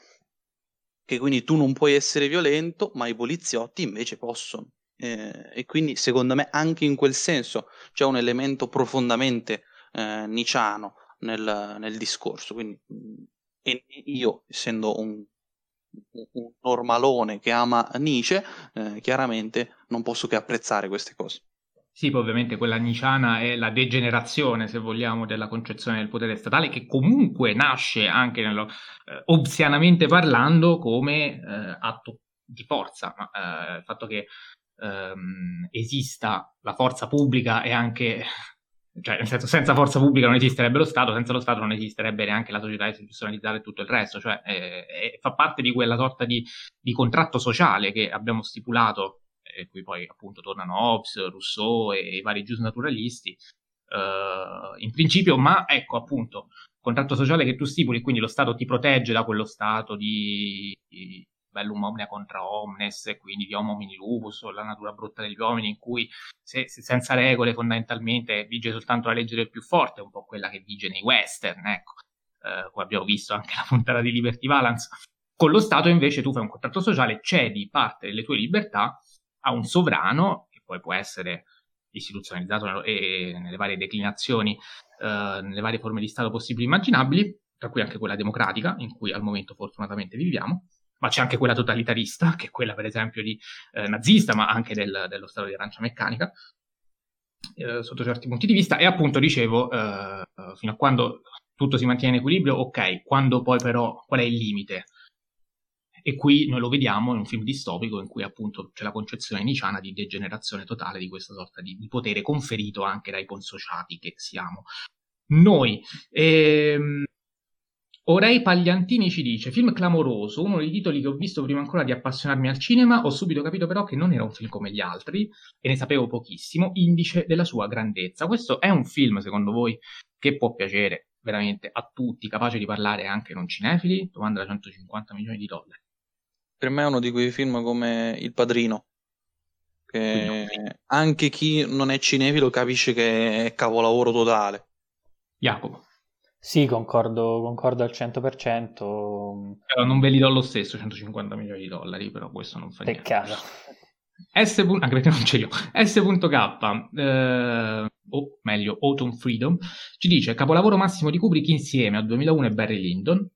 che quindi tu non puoi essere violento, ma i poliziotti invece possono. Eh, e quindi secondo me anche in quel senso c'è un elemento profondamente eh, niciano nel, nel, discorso. Quindi, e io, essendo un, un normalone che ama Nietzsche, eh, chiaramente non posso che apprezzare queste cose. Sì, poi ovviamente quella niciana è la degenerazione, se vogliamo, della concezione del potere statale, che comunque nasce anche nello, eh, obsianamente parlando come eh, atto di forza. Ma eh, il fatto che ehm, esista la forza pubblica e anche, cioè nel senso senza forza pubblica non esisterebbe lo Stato, senza lo Stato non esisterebbe neanche la società istituzionalizzata e tutto il resto, cioè eh, fa parte di quella sorta di, di contratto sociale che abbiamo stipulato e qui poi appunto tornano Hobbes, Rousseau e i vari giusnaturalisti, uh, in principio, ma ecco appunto, contratto sociale che tu stipuli, quindi lo Stato ti protegge da quello stato di, di bellum omnia contra omnes, quindi di homo homini lupus, la natura brutta degli uomini, in cui se, se senza regole fondamentalmente vige soltanto la legge del più forte, un po' quella che vige nei western, ecco, uh, come abbiamo visto anche la puntata di Liberty Balance. Con lo Stato invece tu fai un contratto sociale, cedi parte delle tue libertà a un sovrano, che poi può essere istituzionalizzato nelle varie declinazioni, eh, nelle varie forme di Stato possibili e immaginabili, tra cui anche quella democratica, in cui al momento fortunatamente viviamo, ma c'è anche quella totalitarista, che è quella per esempio di eh, nazista, ma anche del, dello Stato di arancia meccanica, eh, sotto certi punti di vista, e appunto dicevo, eh, fino a quando tutto si mantiene in equilibrio, ok, quando poi però qual è il limite? E qui noi lo vediamo in un film distopico in cui appunto c'è la concezione niciana di degenerazione totale di questa sorta di, di potere conferito anche dai consociati che siamo noi. Ehm, Orei Pagliantini ci dice: Film clamoroso, uno dei titoli che ho visto prima ancora di appassionarmi al cinema. Ho subito capito però che non era un film come gli altri e ne sapevo pochissimo, indice della sua grandezza. Questo è un film, secondo voi, che può piacere veramente a tutti, capace di parlare anche non cinefili? Domanda da 150 milioni di dollari per me è uno di quei film come Il Padrino, che anche chi non è cinefilo capisce che è capolavoro totale. Jacopo. Sì, concordo, concordo al 100%. Però non ve li do lo stesso 150 milioni di dollari, però questo non fa Peccato. niente. S. Anche perché non ce li ho. S.K. Eh, o meglio, Autumn Freedom ci dice capolavoro massimo di Kubrick insieme a 2001 e Barry Lyndon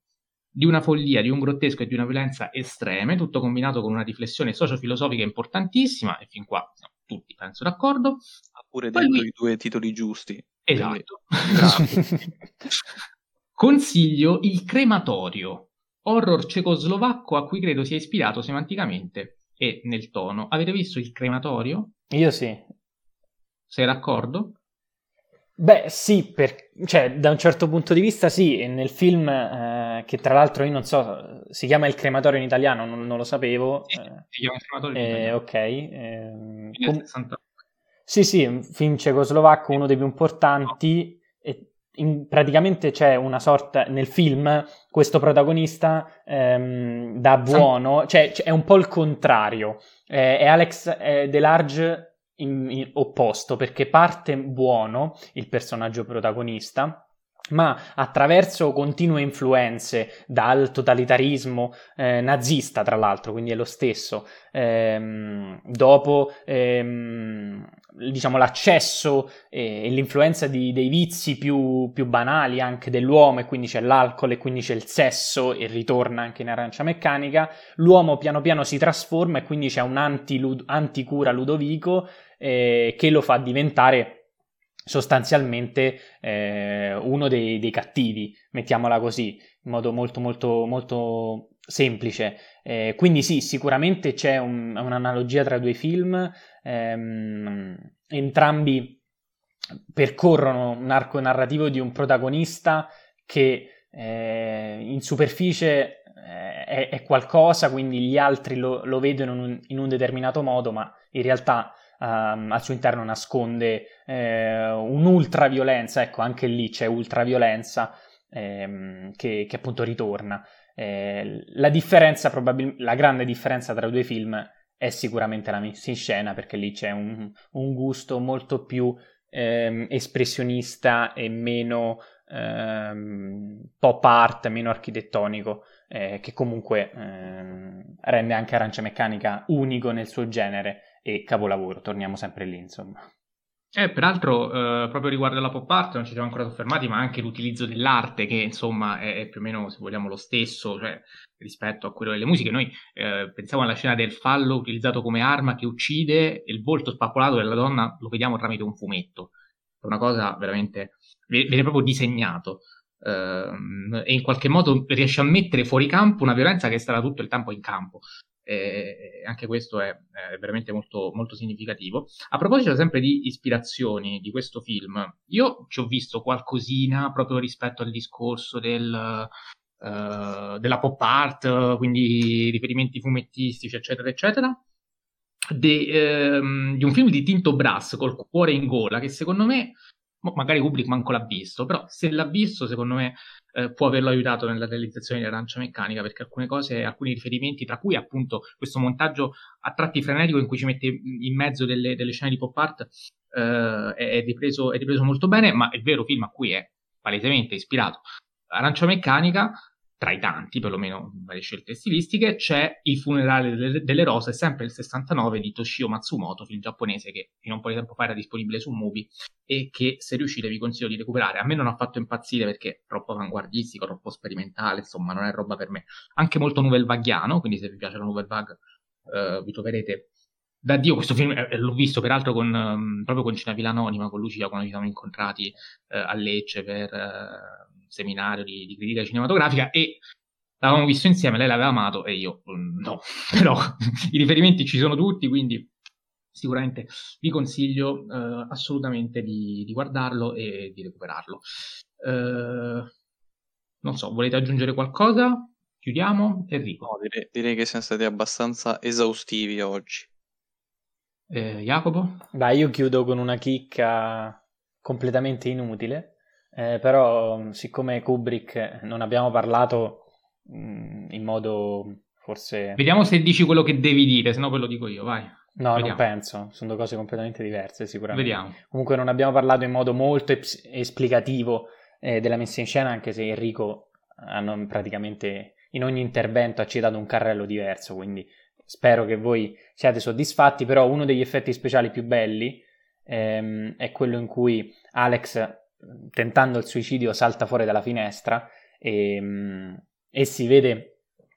di una follia, di un grottesco e di una violenza estreme, tutto combinato con una riflessione socio-filosofica importantissima, e fin qua siamo tutti, penso, d'accordo. Ha pure Poi detto lui... i due titoli giusti. Esatto. Consiglio il crematorio, horror cecoslovacco a cui credo sia ispirato semanticamente e nel tono. Avete visto il crematorio? Io sì. Sei d'accordo? Beh, sì, per, cioè, da un certo punto di vista sì, nel film, eh, che tra l'altro io non so, si chiama Il crematorio in italiano, non, non lo sapevo. Sì, eh, si chiama Il crematorio in eh, italiano. Ok. Eh, com- sì, sì, un film cecoslovacco, uno dei più importanti. E in, praticamente c'è una sorta, nel film, questo protagonista ehm, da buono, cioè, cioè, è un po' il contrario. Eh, è Alex eh, Delarge in, in opposto perché parte buono il personaggio protagonista ma attraverso continue influenze dal totalitarismo eh, nazista, tra l'altro, quindi è lo stesso, ehm, dopo ehm, diciamo, l'accesso e, e l'influenza di, dei vizi più, più, banali anche dell'uomo, e quindi c'è l'alcol e quindi c'è il sesso, e ritorna anche in arancia meccanica, l'uomo piano piano si trasforma e quindi c'è un anti-cura Ludovico eh, che lo fa diventare sostanzialmente eh, uno dei, dei, cattivi, mettiamola così, in modo molto molto molto semplice. Eh, quindi sì, sicuramente c'è un, un'analogia tra i due film, ehm, entrambi percorrono un arco narrativo di un protagonista che eh, in superficie eh, è, è, qualcosa, quindi gli altri lo, lo vedono in un, in un, determinato modo, ma in realtà um, al suo interno nasconde eh, un'ultraviolenza, ecco anche lì c'è ultraviolenza ehm, che, che, appunto ritorna. Eh, la differenza, probabilmente, la grande differenza tra i due film è sicuramente la messa in scena, perché lì c'è un, un gusto molto più ehm, espressionista e meno ehm, pop art, meno architettonico, eh, che comunque ehm, rende anche Arancia Meccanica unico nel suo genere e capolavoro. Torniamo sempre lì, insomma. Eh, peraltro, eh, proprio riguardo alla pop art non ci siamo ancora soffermati, ma anche l'utilizzo dell'arte, che insomma è, è, più o meno, se vogliamo, lo stesso cioè, rispetto a quello delle musiche. Noi eh, pensiamo alla scena del fallo utilizzato come arma che uccide il volto spappolato della donna lo vediamo tramite un fumetto. È una cosa veramente, viene proprio disegnato. Uh, e in qualche modo riesce a mettere fuori campo una violenza che è stata tutto il tempo in campo e anche questo è, è veramente molto, molto, significativo. A proposito sempre di ispirazioni di questo film, io ci ho visto qualcosina proprio rispetto al discorso del, uh, della pop art, quindi riferimenti fumettistici, eccetera, eccetera. De, um, di un film di Tinto Brass col cuore in gola che secondo me magari Kubrick manco l'ha visto, però se l'ha visto, secondo me eh, può averlo aiutato nella realizzazione di Arancia Meccanica, perché alcune cose, alcuni riferimenti, tra cui appunto questo montaggio a tratti frenetico in cui ci mette in mezzo delle, delle scene di pop art, eh, è, ripreso, è ripreso molto bene, ma il vero film a cui è palesemente ispirato. Arancia Meccanica tra i tanti, perlomeno varie scelte stilistiche, c'è Il funerale delle, rose, sempre il 69 di Toshio Matsumoto, film giapponese che fino a un po' di tempo fa era disponibile su Movie e che se riuscite vi consiglio di recuperare. A me non ha fatto impazzire perché è troppo avanguardistico, troppo sperimentale, insomma non è roba per me. Anche molto novel vaghiano, quindi se vi piace la novel vag eh, vi troverete da Dio questo film eh, l'ho visto peraltro con, um, proprio con Cinevilla Anonima, con Lucia quando ci siamo incontrati eh, a Lecce per eh, seminario di, di critica cinematografica e l'avevamo visto insieme, lei l'aveva amato e io mm, no, però i riferimenti ci sono tutti, quindi sicuramente vi consiglio eh, assolutamente di, di, guardarlo e di recuperarlo. Eh, non so, volete aggiungere qualcosa? Chiudiamo? Enrico. No, direi, direi che siamo stati abbastanza esaustivi oggi. Eh, Jacopo? Dai, io chiudo con una chicca completamente inutile. Eh, però, siccome Kubrick non abbiamo parlato mh, mm, in modo forse. Vediamo se dici quello che devi dire, se no ve lo dico io, vai. No, Vediamo. non penso, sono due cose completamente diverse, sicuramente. Vediamo. Comunque, non abbiamo parlato in modo molto es- esplicativo eh, della messa in scena, anche se Enrico hanno praticamente in ogni intervento ha citato un carrello diverso, quindi spero che voi siate soddisfatti. Però, uno degli effetti speciali più belli ehm, è quello in cui Alex tentando il suicidio salta fuori dalla finestra e, mm, e si vede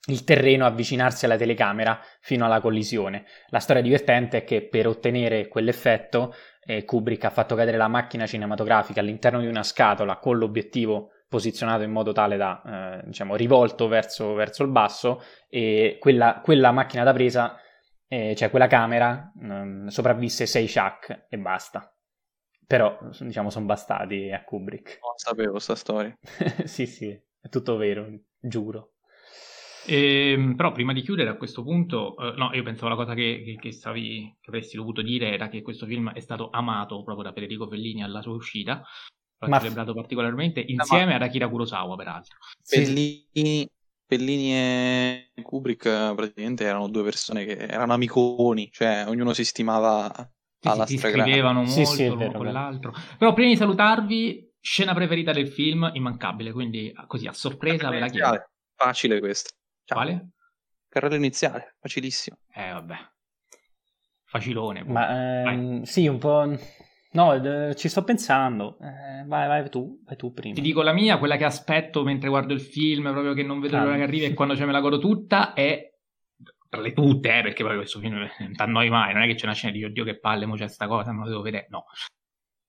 il terreno avvicinarsi alla telecamera fino alla collisione. La storia divertente è che per ottenere quell'effetto eh, Kubrick ha fatto cadere la macchina cinematografica all'interno di una scatola con l'obiettivo posizionato in modo tale da, eh, diciamo, rivolto verso, verso, il basso e quella, quella macchina da presa, eh, cioè quella camera, eh, sopravvisse 6 Chuck e basta. Però, diciamo, sono bastati a Kubrick. Non sapevo sta storia. sì, sì, è tutto vero, giuro. E, ehm, però prima di chiudere a questo punto, eh, no, io pensavo la cosa che, che, che, stavi, che avresti dovuto dire era che questo film è stato amato proprio da Federico Fellini alla sua uscita, l'ha Ma... celebrato particolarmente insieme Ma... ad Akira Kurosawa, peraltro. Fellini, Fellini e Kubrick praticamente erano due persone che erano amiconi, cioè ognuno si stimava alla si scrivevano molto sì, sì, l'uno con l'altro. Però prima di salutarvi, scena preferita del film, immancabile, quindi così a sorpresa ve la chiedo. Facile questo. Ciao. Quale? Carrello iniziale, facilissimo. Eh vabbè. Facilone. Ma ehm, sì, un po'... No, d- ci sto pensando. Eh, vai, vai tu, vai tu prima. Ti dico la mia, quella che aspetto mentre guardo il film, proprio che non vedo l'ora che arrivi e quando ce me la godo tutta, è tra le tutte, eh, perché poi questo film non t'annoi mai, non è che c'è una scena di oddio che palle, mo c'è sta cosa, me lo devo vedere, no.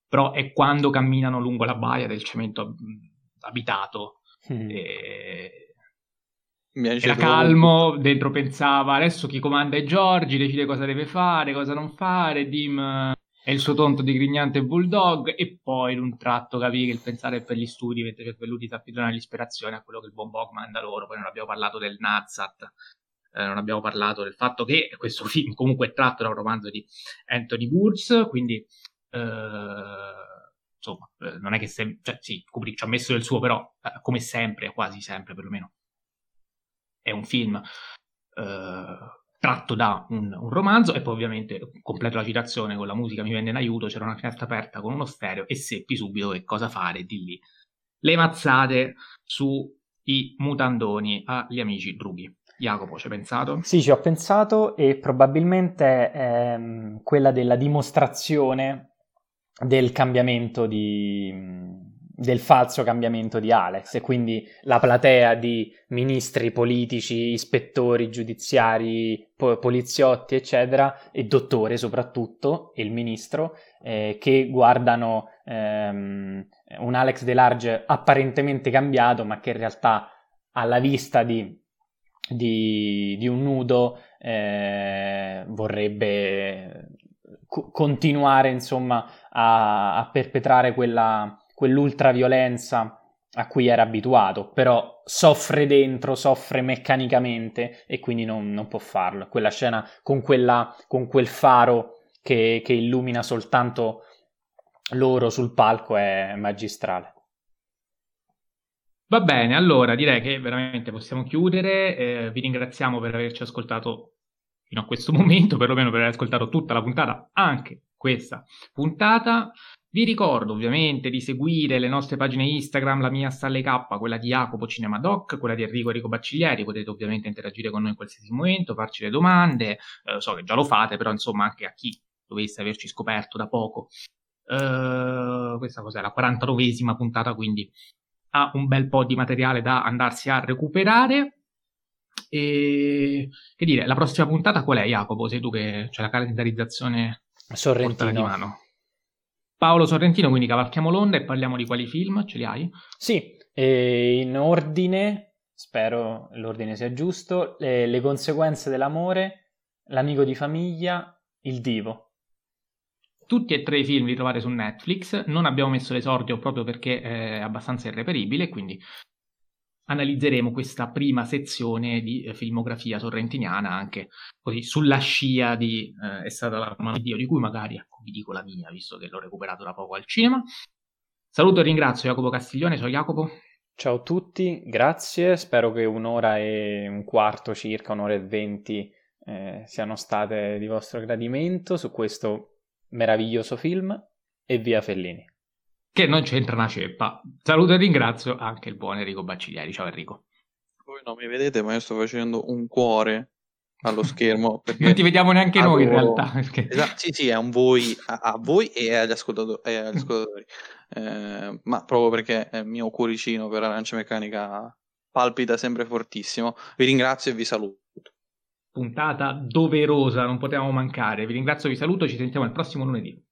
però è quando camminano lungo la baia del cemento abitato. Mm. E... Era calmo, dentro pensava adesso chi comanda è Giorgi, decide cosa deve fare, cosa non fare, Dim è il suo tonto di grignante bulldog e poi in un tratto capì che il pensare è per gli studi mentre per Velluti si affidano all'ispirazione a quello che il buon Bog manda loro poi non abbiamo parlato del Nazat eh, non abbiamo parlato del fatto che questo film comunque è tratto da un romanzo di Anthony Burns quindi eh, insomma eh, non è che se, cioè, sì, Kubrick ci ha messo del suo però eh, come sempre quasi sempre perlomeno è un film tratto da un, un, romanzo e poi ovviamente completo la citazione con la musica mi venne in aiuto, c'era una finestra aperta con uno stereo e seppi subito che cosa fare di lì. Le mazzate sui mutandoni agli amici drughi. Jacopo, ci hai pensato? Sì, ci ho pensato e probabilmente ehm, quella della dimostrazione del cambiamento di, del falso cambiamento di Alex e quindi la platea di ministri politici, ispettori giudiziari, po- poliziotti, eccetera, e dottore soprattutto, e il ministro, eh, che guardano ehm, un Alex Delarge apparentemente cambiato, ma che in realtà alla vista di, di, di un nudo eh, vorrebbe co- continuare insomma a, a perpetrare quella quell'ultraviolenza a cui era abituato, però soffre dentro, soffre meccanicamente e quindi non, non può farlo. Quella scena con, quella, con quel faro che, che, illumina soltanto loro sul palco è magistrale. Va bene, allora direi che veramente possiamo chiudere. Eh, vi ringraziamo per averci ascoltato fino a questo momento, perlomeno per aver ascoltato tutta la puntata, anche questa puntata. Vi ricordo ovviamente di seguire le nostre pagine Instagram, la mia Stalle K, quella di Jacopo Cinemadoc, quella di Enrico Enrico Bacciglieri, potete ovviamente interagire con noi in qualsiasi momento, farci le domande, eh, so che già lo fate, però insomma anche a chi dovesse averci scoperto da poco. Uh, questa cos'è la 49esima puntata, quindi ha un bel po' di materiale da andarsi a recuperare. E che dire, la prossima puntata qual è, Jacopo? Sei tu che c'è la calendarizzazione Sorrentino. di mano? Paolo Sorrentino, quindi cavalchiamo l'onda e parliamo di quali film, ce li hai? Sì, in ordine, spero l'ordine sia giusto, le, le conseguenze dell'amore, l'amico di famiglia, il divo. Tutti e tre i film li trovate su Netflix, non abbiamo messo l'esordio proprio perché è abbastanza irreperibile, quindi analizzeremo questa prima sezione di eh, filmografia sorrentiniana anche così sulla scia di eh, È stata la mano di Dio, di cui magari ecco, vi dico la mia, visto che l'ho recuperato da poco al cinema. Saluto e ringrazio Jacopo Castiglione, sono Jacopo. Ciao a tutti, grazie, spero che un'ora e un quarto circa, un'ora e venti eh, siano state di vostro gradimento su questo meraviglioso film e via Fellini che non c'entra una ceppa. Saluto e ringrazio anche il buon Enrico Bacciglieri. Ciao Enrico. Voi non mi vedete, ma io sto facendo un cuore allo schermo. non ti vediamo neanche noi in realtà. Perché... Esatto, sì, sì, è un voi a, a voi e agli ascoltatori. E agli ascoltatori. eh, ma proprio perché il mio cuoricino per arancia meccanica palpita sempre fortissimo. Vi ringrazio e vi saluto. Puntata doverosa, non potevamo mancare. Vi ringrazio vi saluto, ci sentiamo il prossimo lunedì.